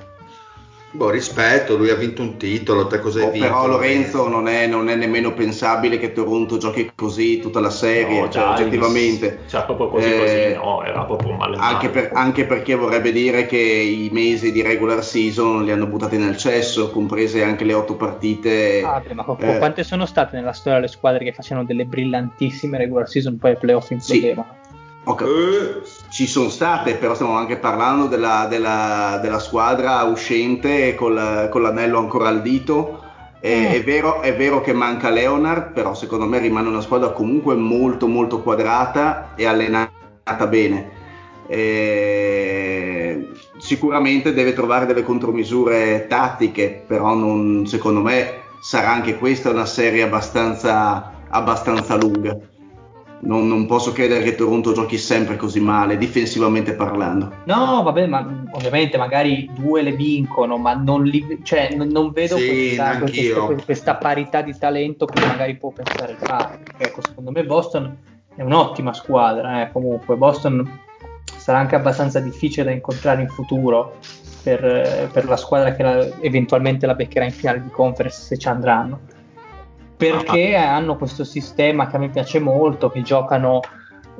boh, rispetto, lui ha vinto un titolo, te cosa hai oh, vinto? Però Lorenzo non è, non è, nemmeno pensabile che Toronto giochi così tutta la serie, no, cioè, dai, oggettivamente. Cioè, proprio così, eh, così, no, era proprio male. Anche, per, anche, perché vorrebbe dire che i mesi di regular season li hanno buttati nel cesso, comprese anche le otto partite. Ah, beh, ma eh, quante sono state nella storia le squadre che facevano delle brillantissime regular season, poi ai playoff implodevano? Sì. Okay. Eh, ci sono state, però stiamo anche parlando della, della, della squadra uscente col, con l'anello ancora al dito. E, mm. è, vero, è, vero, che manca Leonard, però secondo me rimane una squadra comunque molto molto quadrata e allenata bene. E sicuramente deve trovare delle contromisure tattiche, però non, secondo me sarà anche questa una serie abbastanza, abbastanza lunga non, non, posso credere che Toronto giochi sempre così male, difensivamente parlando. No, vabbè, ma ovviamente magari due le vincono, ma non, li, cioè, non, non vedo sì, questa, questa, questa, parità di talento che magari può pensare il Ecco, secondo me Boston è un'ottima squadra, eh, comunque. Boston sarà anche abbastanza difficile da incontrare in futuro per, per la squadra che la, eventualmente la beccherà in finale di conference se ci andranno. Perché ah. hanno questo sistema che a me piace molto, che giocano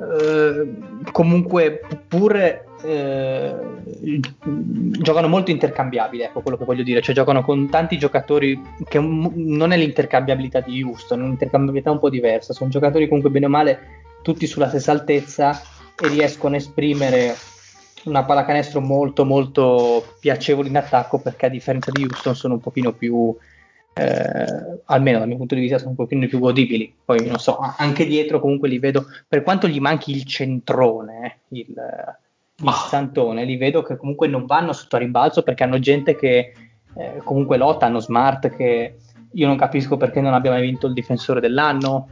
eh, comunque pur eh, giocano molto intercambiabili, ecco quello che voglio dire, cioè giocano con tanti giocatori che un, non è l'intercambiabilità di Houston, è un'intercambiabilità un po' diversa, sono giocatori comunque bene o male tutti sulla stessa altezza e riescono a esprimere una pallacanestro molto molto piacevole in attacco perché a differenza di Houston sono un pochino più eh, almeno dal mio punto di vista sono un pochino più godibili. Poi non so anche dietro comunque li vedo per quanto gli manchi il centrone il, il santone li vedo che comunque non vanno sotto a rimbalzo perché hanno gente che eh, comunque lotta hanno smart che io non capisco perché non abbia mai vinto il difensore dell'anno.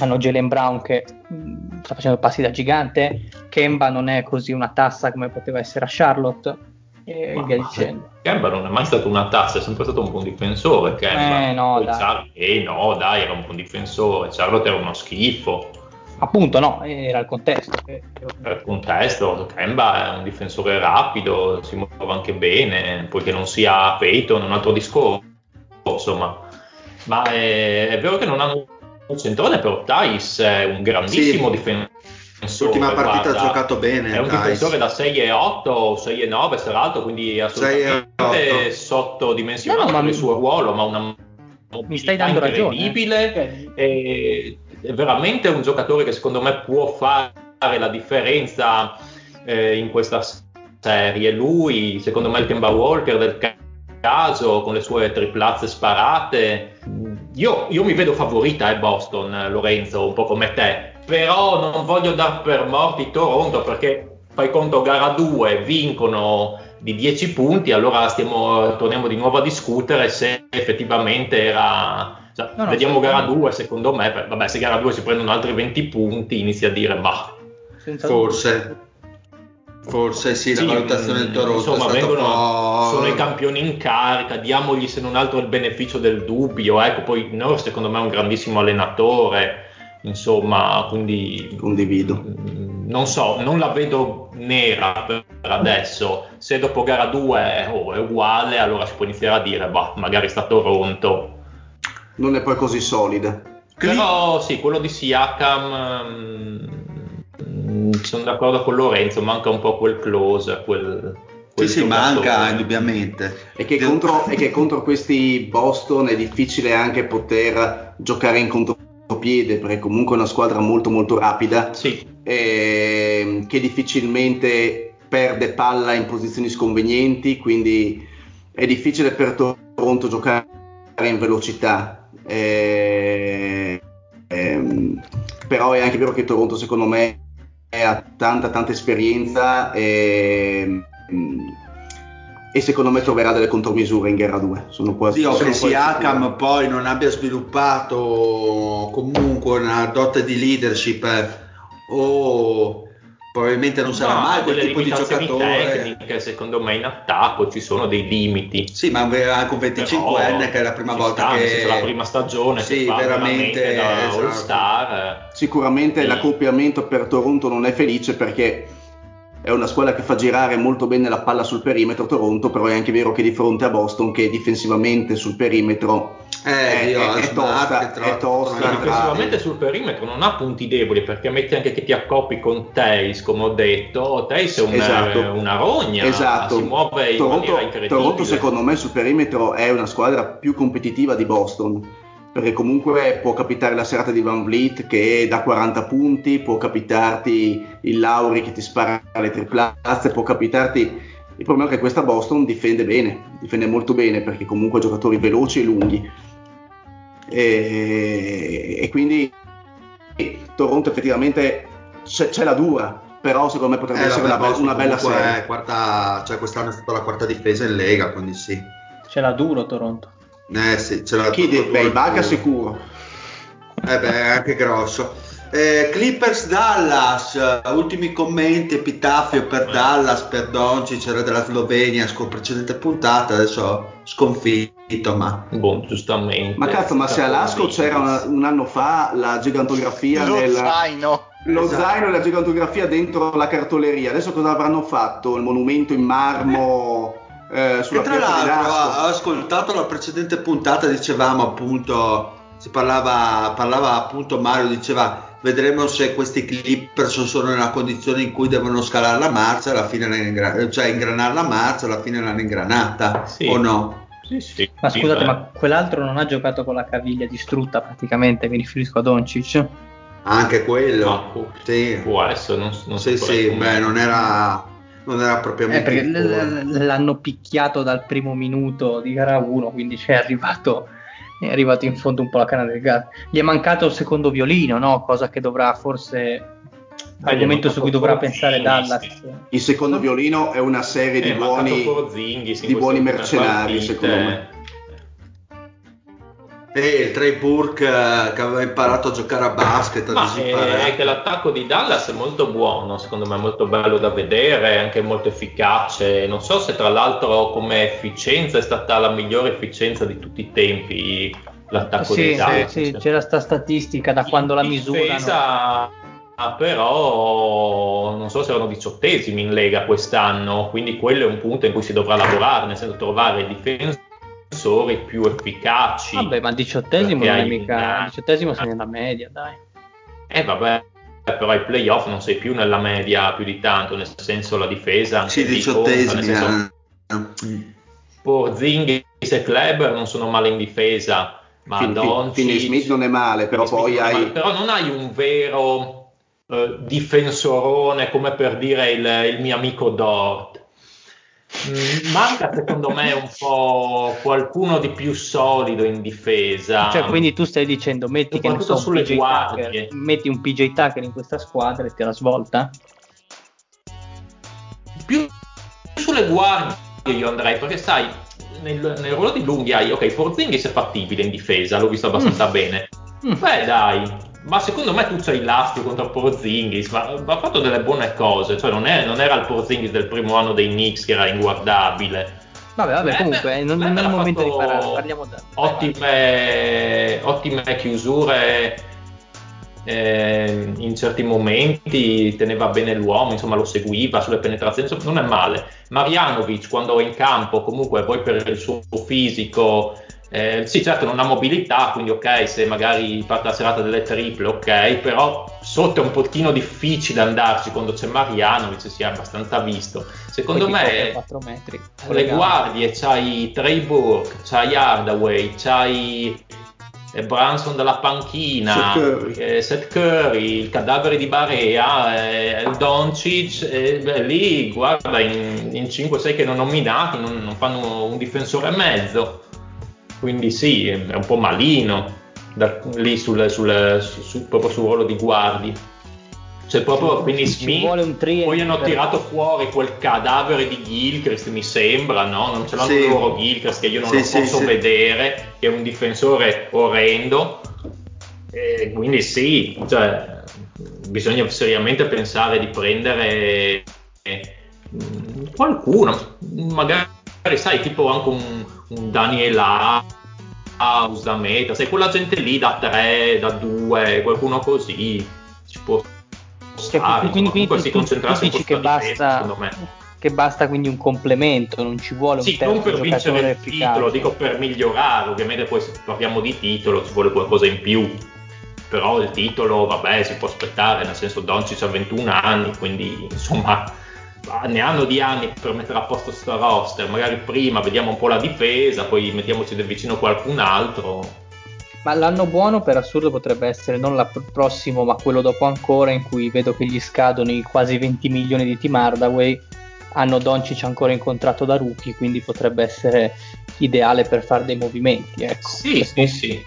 Hanno Jalen Brown che mh, mm, sta facendo passi da gigante, Kemba non è così una tassa come poteva essere a Charlotte e ma, via dicendo. Kemba non è mai stato una tassa, è sempre stato un buon difensore. Kemba. Eh no, dai. Char- eh no, dai, era un buon difensore. Charlotte era uno schifo. Appunto, no, era il contesto. Era il contesto, Kemba è un difensore rapido, si muove anche bene, poiché non sia Peyton, un altro discorso, insomma. Ma è, è vero che non hanno un centrone però Thais è un grandissimo sì. difensore. L'ultima partita guarda, ha giocato bene. È un Thais. difensore da 6 e 8, 6 e 9 sarà alto, quindi assolutamente sottodimensionato no, no, il suo ruolo, ma una mi stai dando incredibile. Ragione. Eh. È veramente un giocatore che secondo me può fare la differenza eh, in questa serie. Lui, secondo me, il Kemba Walker del caso, con le sue triplazze sparate. Io, io mi vedo favorita eh, Boston, Lorenzo, un po' come te, però non voglio dar per morti Toronto perché fai conto gara 2 vincono di 10 punti, allora stiamo, torniamo di nuovo a discutere se effettivamente era... Cioè, no, no, vediamo gara 2, secondo me, vabbè se gara 2 si prendono altri 20 punti inizia a dire bah. Forse. Forse sì, sì la valutazione del Toronto insomma, vengono, sono i campioni in carica, diamogli se non altro il beneficio del dubbio, ecco, poi Noro secondo me è un grandissimo allenatore, insomma, quindi condivido. Mm, non so, non la vedo nera per adesso, se dopo gara 2 oh, è uguale, allora si può iniziare a dire, bah, magari sta Toronto. Non è poi così solida. Però sì, quello di Siakam... Um, Mm, sono d'accordo con Lorenzo, manca un po' quel close, quel, quel sì, sì, manca indubbiamente. E che, contro, e che, contro, questi Boston è difficile anche poter giocare in contropiede, perché comunque è una squadra molto molto rapida, sì. e, che difficilmente perde palla in posizioni sconvenienti, quindi è difficile per Toronto giocare in velocità. E, ehm, però è anche vero che Toronto secondo me ha tanta tanta esperienza e, e, secondo me troverà delle contromisure in gara 2 sono quasi Dio che Siakam poi non abbia sviluppato comunque una dote di leadership o probabilmente non sarà no, mai quel tipo di giocatore tecniche secondo me in attacco ci sono dei limiti sì ma anche un 25enne che è la prima volta sta, che la prima stagione sì, veramente da esatto. All Star sicuramente sì. l'accoppiamento per Toronto non è felice perché è una squadra che fa girare molto bene la palla sul perimetro Toronto però è anche vero che di fronte a Boston che difensivamente sul perimetro eh, è, io, è, tosta, è tosta difensivamente sul perimetro non ha punti deboli perché metti anche che ti accoppi con Tays come ho detto Tays è una, esatto. una rogna esatto. si muove Toronto, in Toronto secondo me sul perimetro è una squadra più competitiva di Boston perché comunque può capitare la serata di Van Vliet che da 40 punti può capitarti il Lauri che ti spara le triplazze può capitarti il problema è che questa Boston difende bene, difende molto bene perché comunque ha giocatori veloci e lunghi. E, e quindi Toronto effettivamente c'è, c'è, la dura però secondo me potrebbe eh, essere una, be- una bella serie. quarta, cioè quest'anno è stata la quarta difesa in Lega quindi sì. Ce l'ha duro Toronto eh sì ce l'ha chi beh, il Baga sicuro eh beh è anche grosso eh, Clippers Dallas, ultimi commenti, epitafio per Dallas, per Doncic, era della Slovenia, con precedente puntata, adesso sconfitto, ma... Boh, giustamente. Ma cazzo, ma se a Lasco c'era una, un anno fa la gigantografia Lo del... zaino. lo esatto. zaino e la gigantografia dentro la cartoleria. Adesso cosa avranno fatto? Il monumento in marmo eh, sulla e tra l'altro ho ascoltato la precedente puntata, dicevamo appunto, si parlava, parlava appunto Mario, diceva vedremo se questi Clippers sono nella condizione in cui devono scalare la marcia, alla fine ingra- cioè ingranare la marcia, alla fine l'hanno ingranata sì. o no? Sì, sì, ma scusate, beh. ma quell'altro non ha giocato con la caviglia distrutta praticamente, mi riferisco a Doncic? Anche quello, no, può, sì. può essere, non, non sì, sì, beh, non era, non era propriamente... Eh, l- l'hanno picchiato dal primo minuto di gara 1, quindi c'è arrivato, è arrivato in fondo un po' la canna del gas. Gli è mancato il secondo violino, no? cosa che dovrà forse... Argomento su cui dovrà pensare Dallas. Il secondo violino è una serie di buoni, di buoni mercenari, secondo me. E il Trey Burke eh, che aveva imparato a giocare a basket. Ma è, è che l'attacco di Dallas è molto buono, secondo me è molto bello da vedere, anche molto efficace. Non so se tra l'altro come efficienza è stata la migliore efficienza di tutti i tempi l'attacco sì, di Dallas. Sì, sì, c'era sta statistica da quando la misura. Ah, però non so se erano diciottesimi in Lega quest'anno, quindi quello è un punto in cui si dovrà lavorare, nel senso trovare difensori difensori più efficaci. Vabbè, ma il diciottesimo non è mica. Il diciottesimo sei nella media, dai. Eh, vabbè. Però ai playoff non sei più nella media più di tanto, nel senso la difesa. Sì, diciottesimi. Senso, eh. Porzingis e Kleber non sono male in difesa, ma fin, Doncic, Finney Smith non è male, però poi hai... Male, però non hai un vero uh, difensorone come per dire il, il mio amico Dort manca secondo me un po' qualcuno di più solido in difesa. Cioè, quindi tu stai dicendo metti, che so, sulle PJ Tucker, metti un PJ Tucker in questa squadra e te la svolta? Più sulle guardie io andrei, perché sai, nel, nel ruolo di lunghi hai, ok, Porzingis è fattibile in difesa, l'ho visto abbastanza mm. bene. Mm. Beh dai, ma secondo me tu c'hai l'astio contro Porzingis, ma ha fatto delle buone cose, cioè non, è, non, era il Porzingis del primo anno dei Knicks che era inguardabile. Vabbè, vabbè, beh, comunque beh, non, non è il momento di parlare, parliamo da... Ottime, ottime chiusure eh, in certi momenti, teneva bene l'uomo, insomma lo seguiva sulle penetrazioni, insomma, non è male. Marianovic quando è in campo, comunque poi per il suo fisico eh, sì, certo, non ha mobilità, quindi ok, se magari parte la serata delle triple, ok, però sotto è un pochino difficile andarci quando c'è Marianovic, si è abbastanza visto. Secondo me, metri, con le guardie c'hai Trey Burke, c'hai Hardaway, c'hai eh, Branson dalla panchina, Seth Curry. Eh, Seth Curry, il cadavere di Barea, eh, Doncic, eh, beh, lì guarda in, in 5-6 che non nominati non, non fanno un difensore e mezzo quindi sì, è un po' malino da, lì sul, sul, su, proprio sul ruolo di guardi. Cioè proprio, quindi Smith, poi hanno tirato fuori quel cadavere di Gilchrist, mi sembra, no? Non ce l'hanno sì. loro Gilchrist che io non sì, lo sì, posso vedere, che è un difensore orrendo. E quindi sì, cioè, bisogna seriamente pensare di prendere eh, qualcuno, magari sai, tipo anche un, un Daniel House da meta, sai, quella gente lì da 3, da 2, qualcuno così ci può cioè, stare. Quindi, quindi tu, si tu, tu dici che basta, difesa, che basta quindi un complemento, non ci vuole un sì, non per vincere il efficace. titolo, dico per migliorare, ovviamente poi se parliamo di titolo ci vuole qualcosa in più però il titolo vabbè si può aspettare nel senso Doncic ha 21 anni quindi insomma ne hanno di anni per mettere a posto sto roster, magari prima vediamo un po' la difesa, poi mettiamoci del vicino qualcun altro. Ma l'anno buono per assurdo potrebbe essere non l'anno prossimo, ma quello dopo ancora, in cui vedo che gli scadono i quasi 20 milioni di Team Hardaway, hanno Doncic ancora incontrato da rookie, quindi potrebbe essere ideale per fare dei movimenti. Ecco. Sì, sì, sì.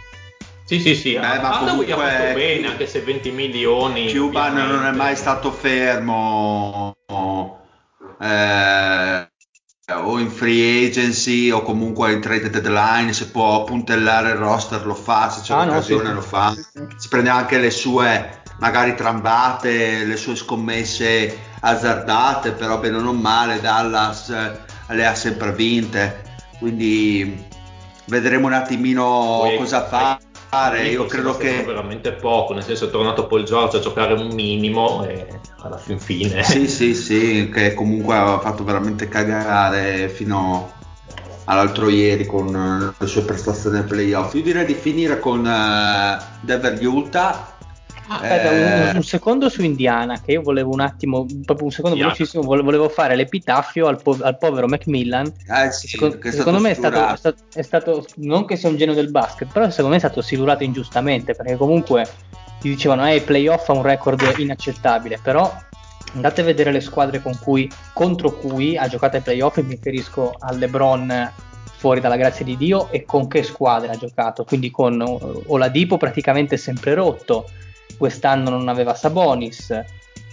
Sì, sì, sì. Beh, ma comunque, ha fatto bene, anche se 20 milioni. Cuban non è mai stato fermo eh, o in free agency o comunque in trade deadline, se può puntellare il roster lo fa, se c'è ah, l'occasione no, sì, lo fa, si prende anche le sue magari trambate, le sue scommesse azzardate, però bene o non male Dallas eh, le ha sempre vinte, quindi vedremo un attimino poi, cosa fa. fare. Io credo che veramente poco, nel senso è tornato Paul George a giocare un minimo e alla fin fine. Sì, sì, sì, che comunque ha fatto veramente cagare fino all'altro ieri con le sue prestazioni ai playoff. Io direi di finire con uh, Denver Utah Aspetta, eh... un, un, secondo su Indiana, che io volevo un attimo, proprio un secondo yeah. velocissimo, volevo fare l'epitaffio al, po- al povero Macmillan. Eh sì, secondo, secondo me è stato, è stato, è, stato, non che sia un genio del basket, però secondo me è stato silurato ingiustamente, perché comunque gli dicevano, eh, playoff ha un record inaccettabile, però andate a vedere le squadre cui, contro cui ha giocato ai playoff, mi riferisco al LeBron fuori dalla grazia di Dio e con che squadra ha giocato, quindi con Oladipo praticamente sempre rotto, quest'anno non aveva Sabonis.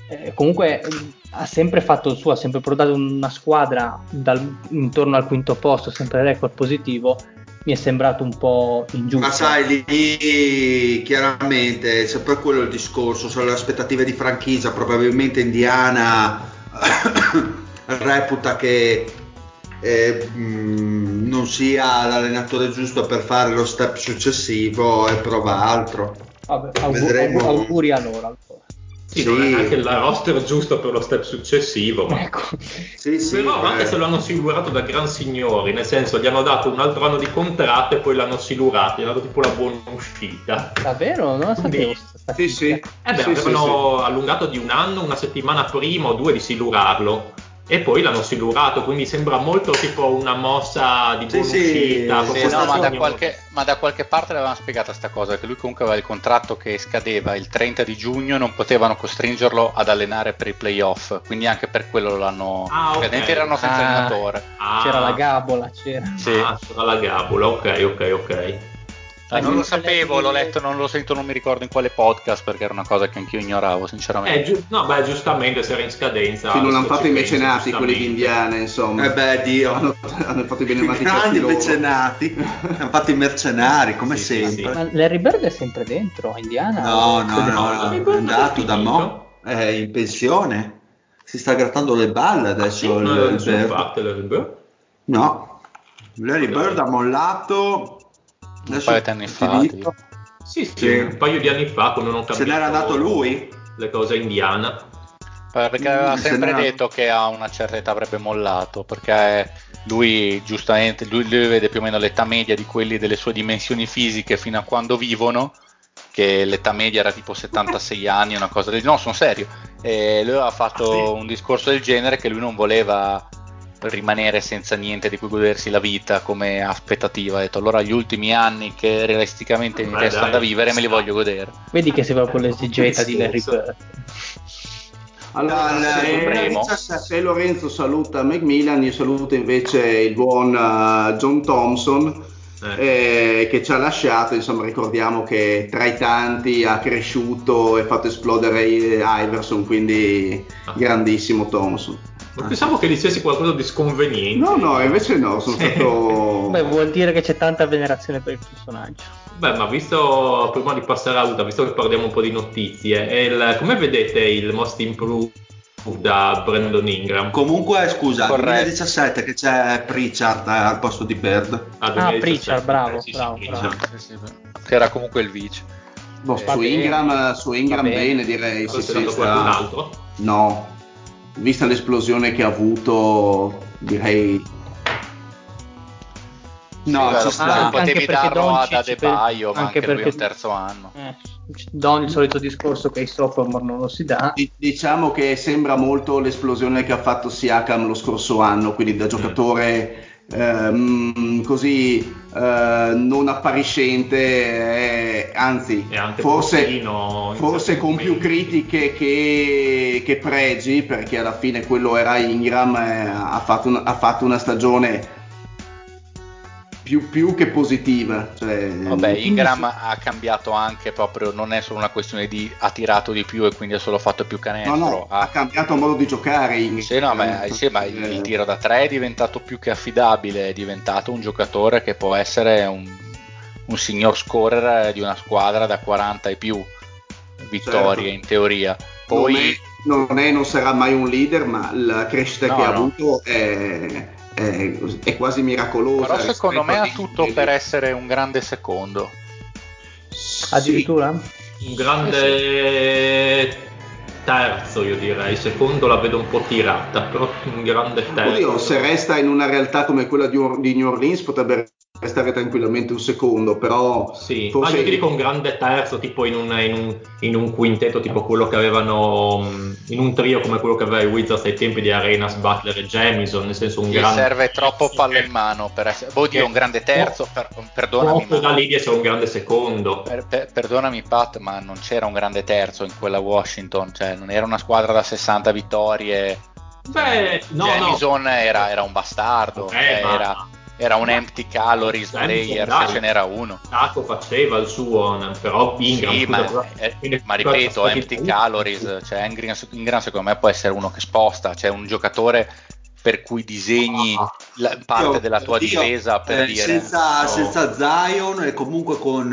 Eh, comunque ha sempre fatto il suo, ha sempre portato una squadra dal, intorno al quinto posto, sempre record positivo. Mi è sembrato un po' ingiusto. Ma sai, lì chiaramente è sempre quello il discorso, sono le aspettative di franchigia. Probabilmente Indiana reputa che eh, mh, non sia l'allenatore giusto per fare lo step successivo e prova altro. Vabbè, augur- auguri a loro allora. Sì, sì. non è neanche il roster giusto per lo step successivo. Ma... Ecco. Sì, sì, Però beh. anche se lo hanno silurato da gran signori, nel senso gli hanno dato un altro anno di contratto e poi l'hanno silurato, gli hanno dato tipo la buona uscita. Davvero? Non lo sapevo. Sì, sì. Eh beh, sì, avevano sì, allungato di un anno, una settimana prima o due di silurarlo e poi l'hanno silurato, quindi sembra molto tipo una mossa di buona sì, uscita. Sì, no, ma, da qualche, ma, da qualche, parte l'avevano spiegata questa cosa, che lui comunque aveva il contratto che scadeva il 30 di giugno, non potevano costringerlo ad allenare per i playoff, quindi anche per quello l'hanno... Ah, okay. erano senza ah, allenatore. Ah, c'era la gabola, c'era. Sì. Ah, c'era la gabola, ok, ok, ok. Ah, non lo sapevo, l'ho letto, non lo sento, non mi ricordo in quale podcast perché era una cosa che anch'io ignoravo, sinceramente. Eh, giu- no, beh, giustamente se era in scadenza. Sì, non hanno fatto i mecenati quelli di Indiana, insomma. Eh beh, Dio. Hanno, hanno fatto i benemeriti. Grandi mecenati, hanno fatto i mercenari, come sì, sempre. Sì, sì. Ma Larry Bird è sempre dentro a Indiana? No, no, no, no è andato da mo', è in pensione. Si sta grattando le balle adesso. Sì, il, il Bird. Fatte, Larry Bird? No, Larry Bird ha mollato un paio di anni fa. Sì, sì, un paio di anni fa quando non Se n'era andato lui? Le cose indiana. Perché aveva mm, sempre detto che a una certa età avrebbe mollato, perché lui giustamente, lui, lui vede più o meno l'età media di quelli delle sue dimensioni fisiche fino a quando vivono, che l'età media era tipo 76 anni, una cosa del No, sono serio. E lui aveva fatto ah, sì. un discorso del genere che lui non voleva rimanere senza niente di cui godersi la vita come aspettativa. Ha detto allora gli ultimi anni che realisticamente mi restano da vivere me li voglio godere. Vedi che sei proprio l'esigenza di Larry Bird. Allora, se, se, Lorenzo saluta Macmillan, io saluto invece il buon uh, John Thompson eh. Eh, che ci ha lasciato. Insomma, ricordiamo che tra i tanti ha cresciuto e fatto esplodere Iverson, quindi ah. grandissimo Thompson. Ma pensavo che dicessi qualcosa di sconveniente. No, no, invece no, sono stato... Beh, vuol dire che c'è tanta venerazione per il personaggio. Beh, ma visto, prima di passare a Uta, visto che parliamo un po' di notizie, il, come vedete il Most Improved da Brandon Ingram? Comunque, scusa, Corretto. 2017 che c'è Pritchard eh, al posto di Bird. Ah, ah Pritchard, bravo, sì, bravo, sì, bravo. Sì, che era comunque il vice. Boh, su, Ingram, su Ingram bene direi. Sì, sì, qualcun altro? No, vista l'esplosione che ha avuto, direi. No, sì, ci sta. Potevi darlo ad Adebayo, ma anche, anche perché... lui il terzo anno. Eh, Don il solito discorso che i sophomore non lo si dà. diciamo che sembra molto l'esplosione che ha fatto Siakam lo scorso anno, quindi da giocatore ehm, così eh, non appariscente, eh, anzi forse, forse con più critiche che, che, pregi, perché alla fine quello era Ingram, eh, ha, fatto un, ha fatto una stagione più, più, che positiva. Cioè, Vabbè, Ingram ha cambiato anche proprio, non è solo una questione di ha tirato di più e quindi ha solo fatto più canestro. No, no, ha, ha cambiato modo di giocare. In... Sì, no, ma, sì, ma il, il, tiro da tre è diventato più che affidabile, è diventato un giocatore che può essere un, un signor scorer di una squadra da 40 e più vittorie certo. in teoria. Poi... Non è, non, è, non sarà mai un leader, ma la crescita no, che ha avuto è è, è quasi miracolosa. Però secondo me ha tutto per essere un grande secondo. Addirittura? Un grande terzo, io direi. Secondo la vedo un po' tirata, però un grande terzo. Oddio, se resta in una realtà come quella di, Or- di New Orleans potrebbe restare tranquillamente un secondo, però Sì, forse ma io ti dico un grande terzo, tipo in un, in un- in un quintetto, tipo quello che avevano, mh, in un trio come quello che aveva i Wizards ai tempi di Arenas, Butler e Jamison, nel senso un Gli grande serve troppo palla in mano per essere. Oddio, un grande terzo, per- perdonami. Da Ma, lì di essere un grande secondo. per- per- perdonami, Pat, ma non c'era un grande terzo in quella Washington, cioè non era una squadra da 60 vittorie. Beh, no, no. Jamison Era, era un bastardo, Vabbè, eh, ma- era, era un empty calories player dai. se ce n'era uno. Taco faceva il suo, però Ingram Sì, ma, cosa- eh, ma ripeto, empty calories, cioè Ingram, Ingram secondo me può essere uno che sposta, cioè un giocatore per cui disegni Ah. la- parte Io- della tua io, difesa per eh, dire senza, no. senza Zion e comunque con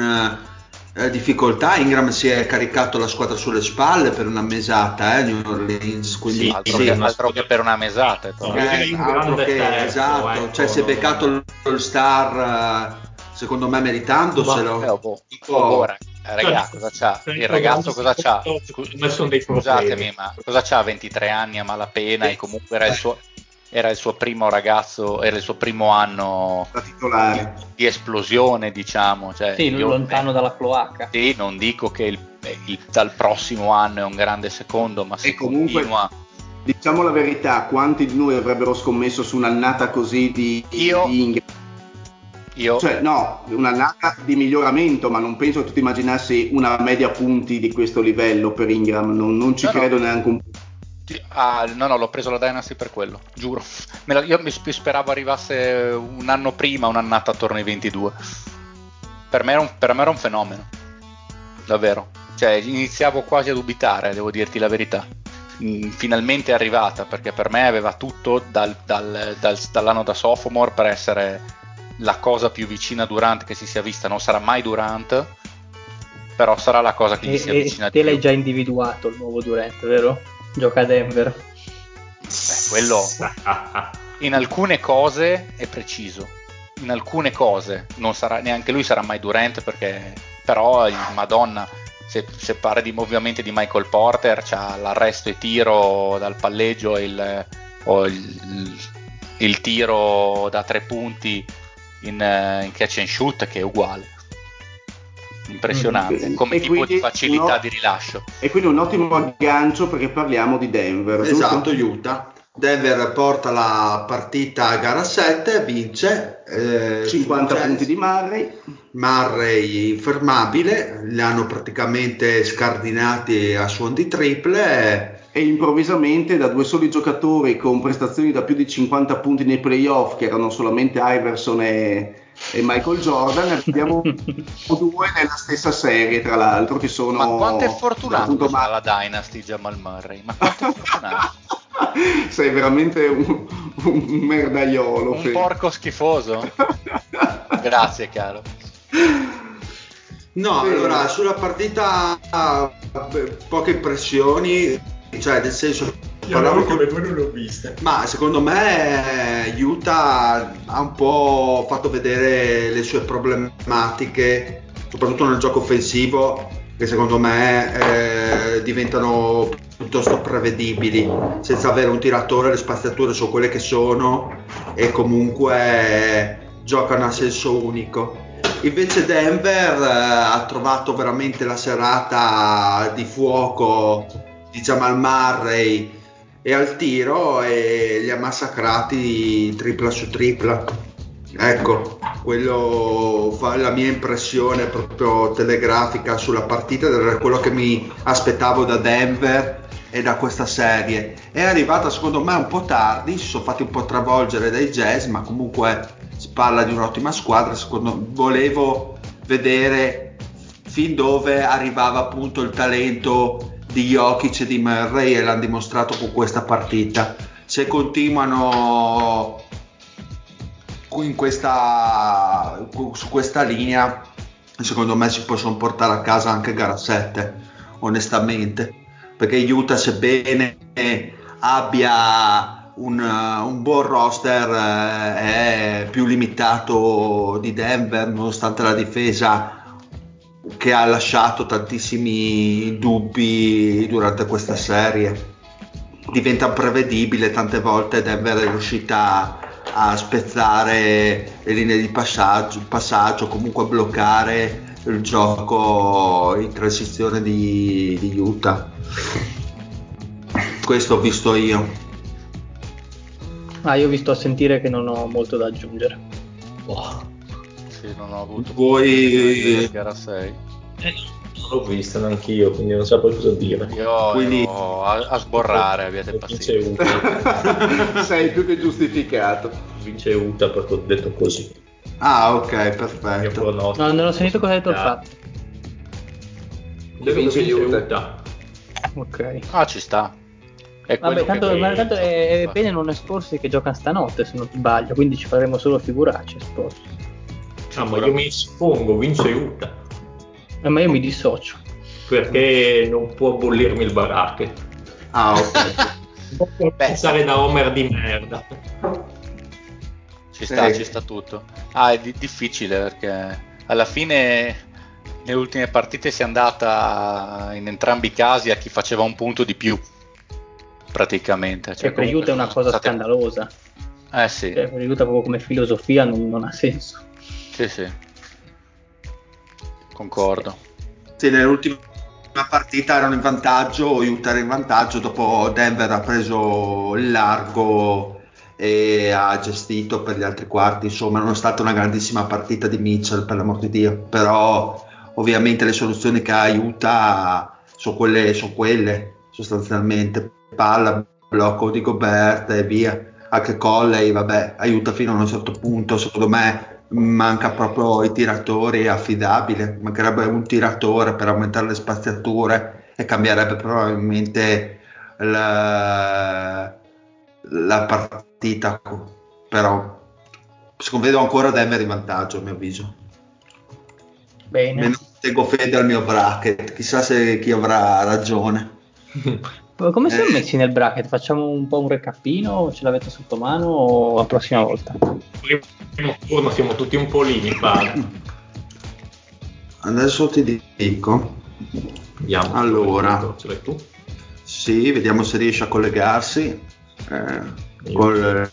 eh, difficoltà Ingram si è caricato la squadra sulle spalle per una mesata eh, New Orleans quindi Sì, altro, sì, che, altro che per una mesata. eh, altro che terzo, esatto ecco, cioè si è beccato l'All Star secondo me meritandoselo Eh, oh, boh, Tipo- boh, rag- ragazzi, cosa c'ha? Il ragazzo cosa c'ha? Scusatemi, ma cosa c'ha? 23 anni a malapena e comunque era il suo, era il suo primo ragazzo, era il suo primo anno da titolare. di esplosione, diciamo. Cioè, Sì, io- lontano dalla cloaca. Sì, non dico che il- il- dal prossimo anno è un grande secondo, ma se E comunque- continua... Diciamo la verità, quanti di noi avrebbero scommesso su un'annata così di, Io- di Ingram? Io, Cioè, no, un'annata di miglioramento, ma non penso che tu ti immaginassi una media punti di questo livello per Ingram, non, non ci No, no. credo neanche un po'. Ah, no, no, l'ho preso la Dynasty per quello, giuro. La- io mi sp- speravo arrivasse un anno prima, un'annata attorno ai 22. Per me era un, per me era un fenomeno, davvero. Cioè, iniziavo quasi a dubitare, devo dirti la verità. Mm, Finalmente è arrivata, perché per me aveva tutto dal- dal- dal- dall'anno da sophomore per essere la cosa più vicina a Durant che si sia vista. Non sarà mai Durant, però sarà la cosa che gli E, si e avvicina te di l'hai più. già individuato il nuovo Durant, vero? Gioca a Denver. Beh, quello in alcune cose è preciso, in alcune cose non sarà neanche lui sarà mai Durant perché però Madonna se, se parli di ovviamente di Michael Porter c'ha l'arresto e tiro dal palleggio e il, o il, il tiro da tre punti in, eh, in catch and shoot che è uguale impressionante Mm. come E tipo di quindi facilità no- di rilascio E quindi un ottimo aggancio perché parliamo di Denver. giusto? Esatto, Utah. Denver porta la partita a gara 7, vince. eh, 50 successo. punti di Murray. Murray infermabile, li hanno praticamente scardinati a suon di triple. E improvvisamente da due soli giocatori con prestazioni da più di 50 punti nei playoff, che erano solamente Iverson e, e Michael Jordan, abbiamo due nella stessa serie, tra l'altro, che sono... ma quanto è fortunato che Ma- la Dynasty Jamal Murray ma quanto è fortunato Sei veramente un, un merdaiolo. Un Fede. porco schifoso? Grazie, caro. No, Sì. allora sulla partita poche impressioni, cioè nel senso parlavo con- non l'ho vista. Ma secondo me Utah ha un po' fatto vedere le sue problematiche, soprattutto nel gioco offensivo, che secondo me eh, diventano piuttosto prevedibili, senza avere un tiratore, le spaziature sono quelle che sono e comunque giocano a senso unico. Invece Denver eh, ha trovato veramente la serata di fuoco di Jamal Murray e al tiro e li ha massacrati tripla su tripla. Ecco, quello fa la mia impressione proprio telegrafica sulla partita era quello che mi aspettavo da Denver e da questa serie. È arrivata secondo me un po' tardi, si sono fatti un po' travolgere dai Jazz, ma comunque si parla di un'ottima squadra, secondo me volevo vedere fin dove arrivava appunto il talento di Jokic e di Murray e l'hanno dimostrato con questa partita. Se continuano in questa, su questa linea, secondo me si possono portare a casa anche gara 7, onestamente, perché Utah sebbene abbia un, un buon roster eh, è più limitato di Denver, nonostante la difesa che ha lasciato tantissimi dubbi durante questa serie. Diventa prevedibile, tante volte Denver è riuscita a spezzare le linee di passaggio, passaggio comunque a bloccare il gioco in transizione di, di Utah. Questo ho visto io. Ah, io vi sto a sentire che non ho molto da aggiungere. Boh. Sì, non ho avuto Voi gara 6. Eh, non l'ho vista neanch'io, quindi non saprei cosa dire. Io Quindi- ero a, a sborrare, abbiate Vince pazienza. Uta, Sei più che giustificato. vince Uta perché ho detto così. Ah, ok, perfetto. No, non ho sentito cosa ha detto il fatto. Deve Vince. Utah. Ok. Ah, ci sta. È Vabbè, tanto, che- ma tanto è, è bene non esporsi che giocano stanotte, se non sbaglio, quindi ci faremo solo figuracce esporsi. Ah, ma io mi espongo, vince Utah. Eh, ma io mi dissocio. Perché non può bollirmi il baracche. Ah, ok. Può pensare da Homer di merda. Ci sta, Eh. ci sta tutto. Ah, è di- difficile perché alla fine nelle ultime partite si è andata in entrambi i casi a chi faceva un punto di più. Praticamente. Cioè, per comunque Utah è una cosa state- scandalosa. Eh sì, Cioè, per Utah proprio come filosofia non, non ha senso. Sì, sì. Concordo. Sì, nell'ultima partita erano in vantaggio, Utah era in vantaggio, dopo Denver ha preso il largo e ha gestito per gli altri quarti, insomma non è stata una grandissima partita di Mitchell per l'amor di Dio, però ovviamente le soluzioni che ha Utah sono quelle, sono quelle sostanzialmente, palla, blocco di Gobert e via, anche Colley, vabbè, aiuta fino a un certo punto, secondo me manca proprio i tiratori affidabile, mancherebbe un tiratore per aumentare le spaziature e cambierebbe probabilmente la, la partita, però secondo vedo ancora Denver in vantaggio a mio avviso. Bene. Meno tengo fede al mio bracket, chissà se chi avrà ragione. Come siamo Eh. messi nel bracket? Facciamo un po' un recapino? Ce l'avete sotto mano o la prossima volta? Primo turno siamo tutti un po' lì, mi pare. Adesso ti dico, Vediamo. Allora. Ce l'hai tu? sì, vediamo se riesce a collegarsi eh, con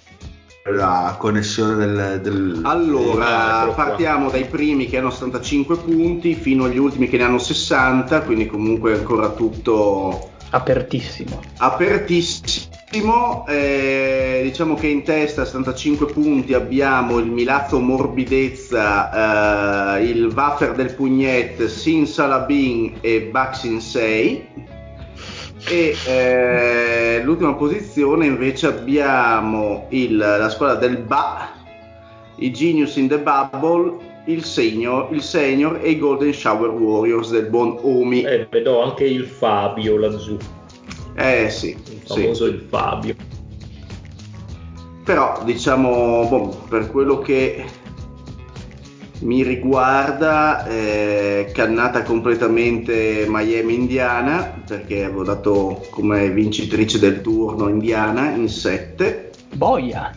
la connessione del, del- Allora, qua. partiamo dai primi che hanno 75 punti fino agli ultimi che ne hanno 60, quindi comunque ancora tutto Apertissimo. apertissimo. Eh, diciamo che in testa a 75 punti abbiamo il Milazzo Morbidezza, eh, il Waffer del Pugnet, Sin Salabin e Baxin 6. E eh, l'ultima posizione invece abbiamo il- la squadra del Ba, i Genius in the Bubble, il Senior, il senior e i Golden Shower Warriors del buon Omi. Eh, vedo anche il Fabio laggiù. Eh sì, Il sì. famoso il Fabio. Però diciamo, boh, per quello che mi riguarda, eh, cannata completamente Miami Indiana, perché avevo dato come vincitrice del turno Indiana in 7. Boia.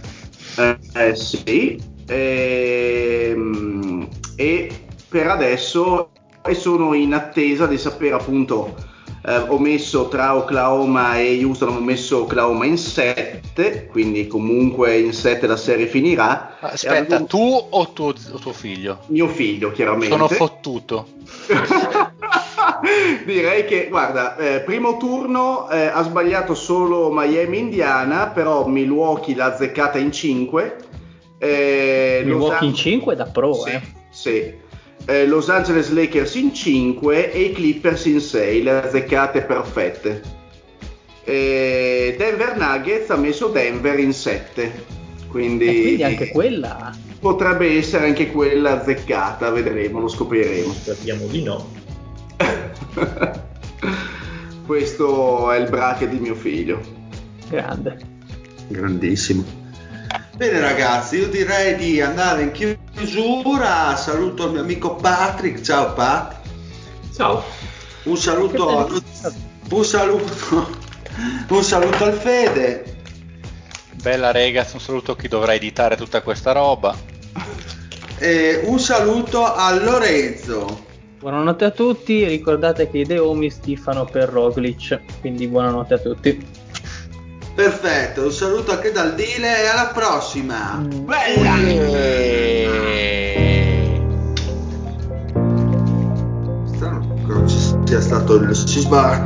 Eh, eh, sì, ehm, e per adesso e sono in attesa di sapere appunto, eh, ho messo tra Oklahoma e Houston, ho messo Oklahoma in 7, quindi comunque in 7 la serie finirà. Aspetta, avevo- tu o tuo, o tuo figlio? Mio figlio, chiaramente. Sono fottuto. Direi che, guarda, eh, primo turno eh, ha sbagliato solo Miami Indiana, però Milwaukee l'ha azzeccata in 5. Eh, Los Milwaukee in An- 5 da pro, sì, eh. sì. Eh, Los Angeles Lakers in 5 e i Clippers in 6, le azzeccate perfette. Eh, Denver Nuggets ha messo Denver in 7, quindi, E quindi anche quella. potrebbe essere anche quella azzeccata, vedremo, lo scopriremo. Speriamo di no. Questo è il bracket di mio figlio. Grande. Grandissimo. Bene ragazzi, io direi di andare in chiusura. Saluto il mio amico Patrick. Ciao Pat. Ciao. Un saluto, un saluto, un saluto al Fede. Bella ragazzi, un saluto a chi dovrà editare tutta questa roba. E un saluto a Lorenzo. Buonanotte a tutti, ricordate che i Deomi stifano per Roglic, quindi buonanotte a tutti. Perfetto, un saluto anche dal Dile e alla prossima. Bella! Strano che non ci sia stato il sisma.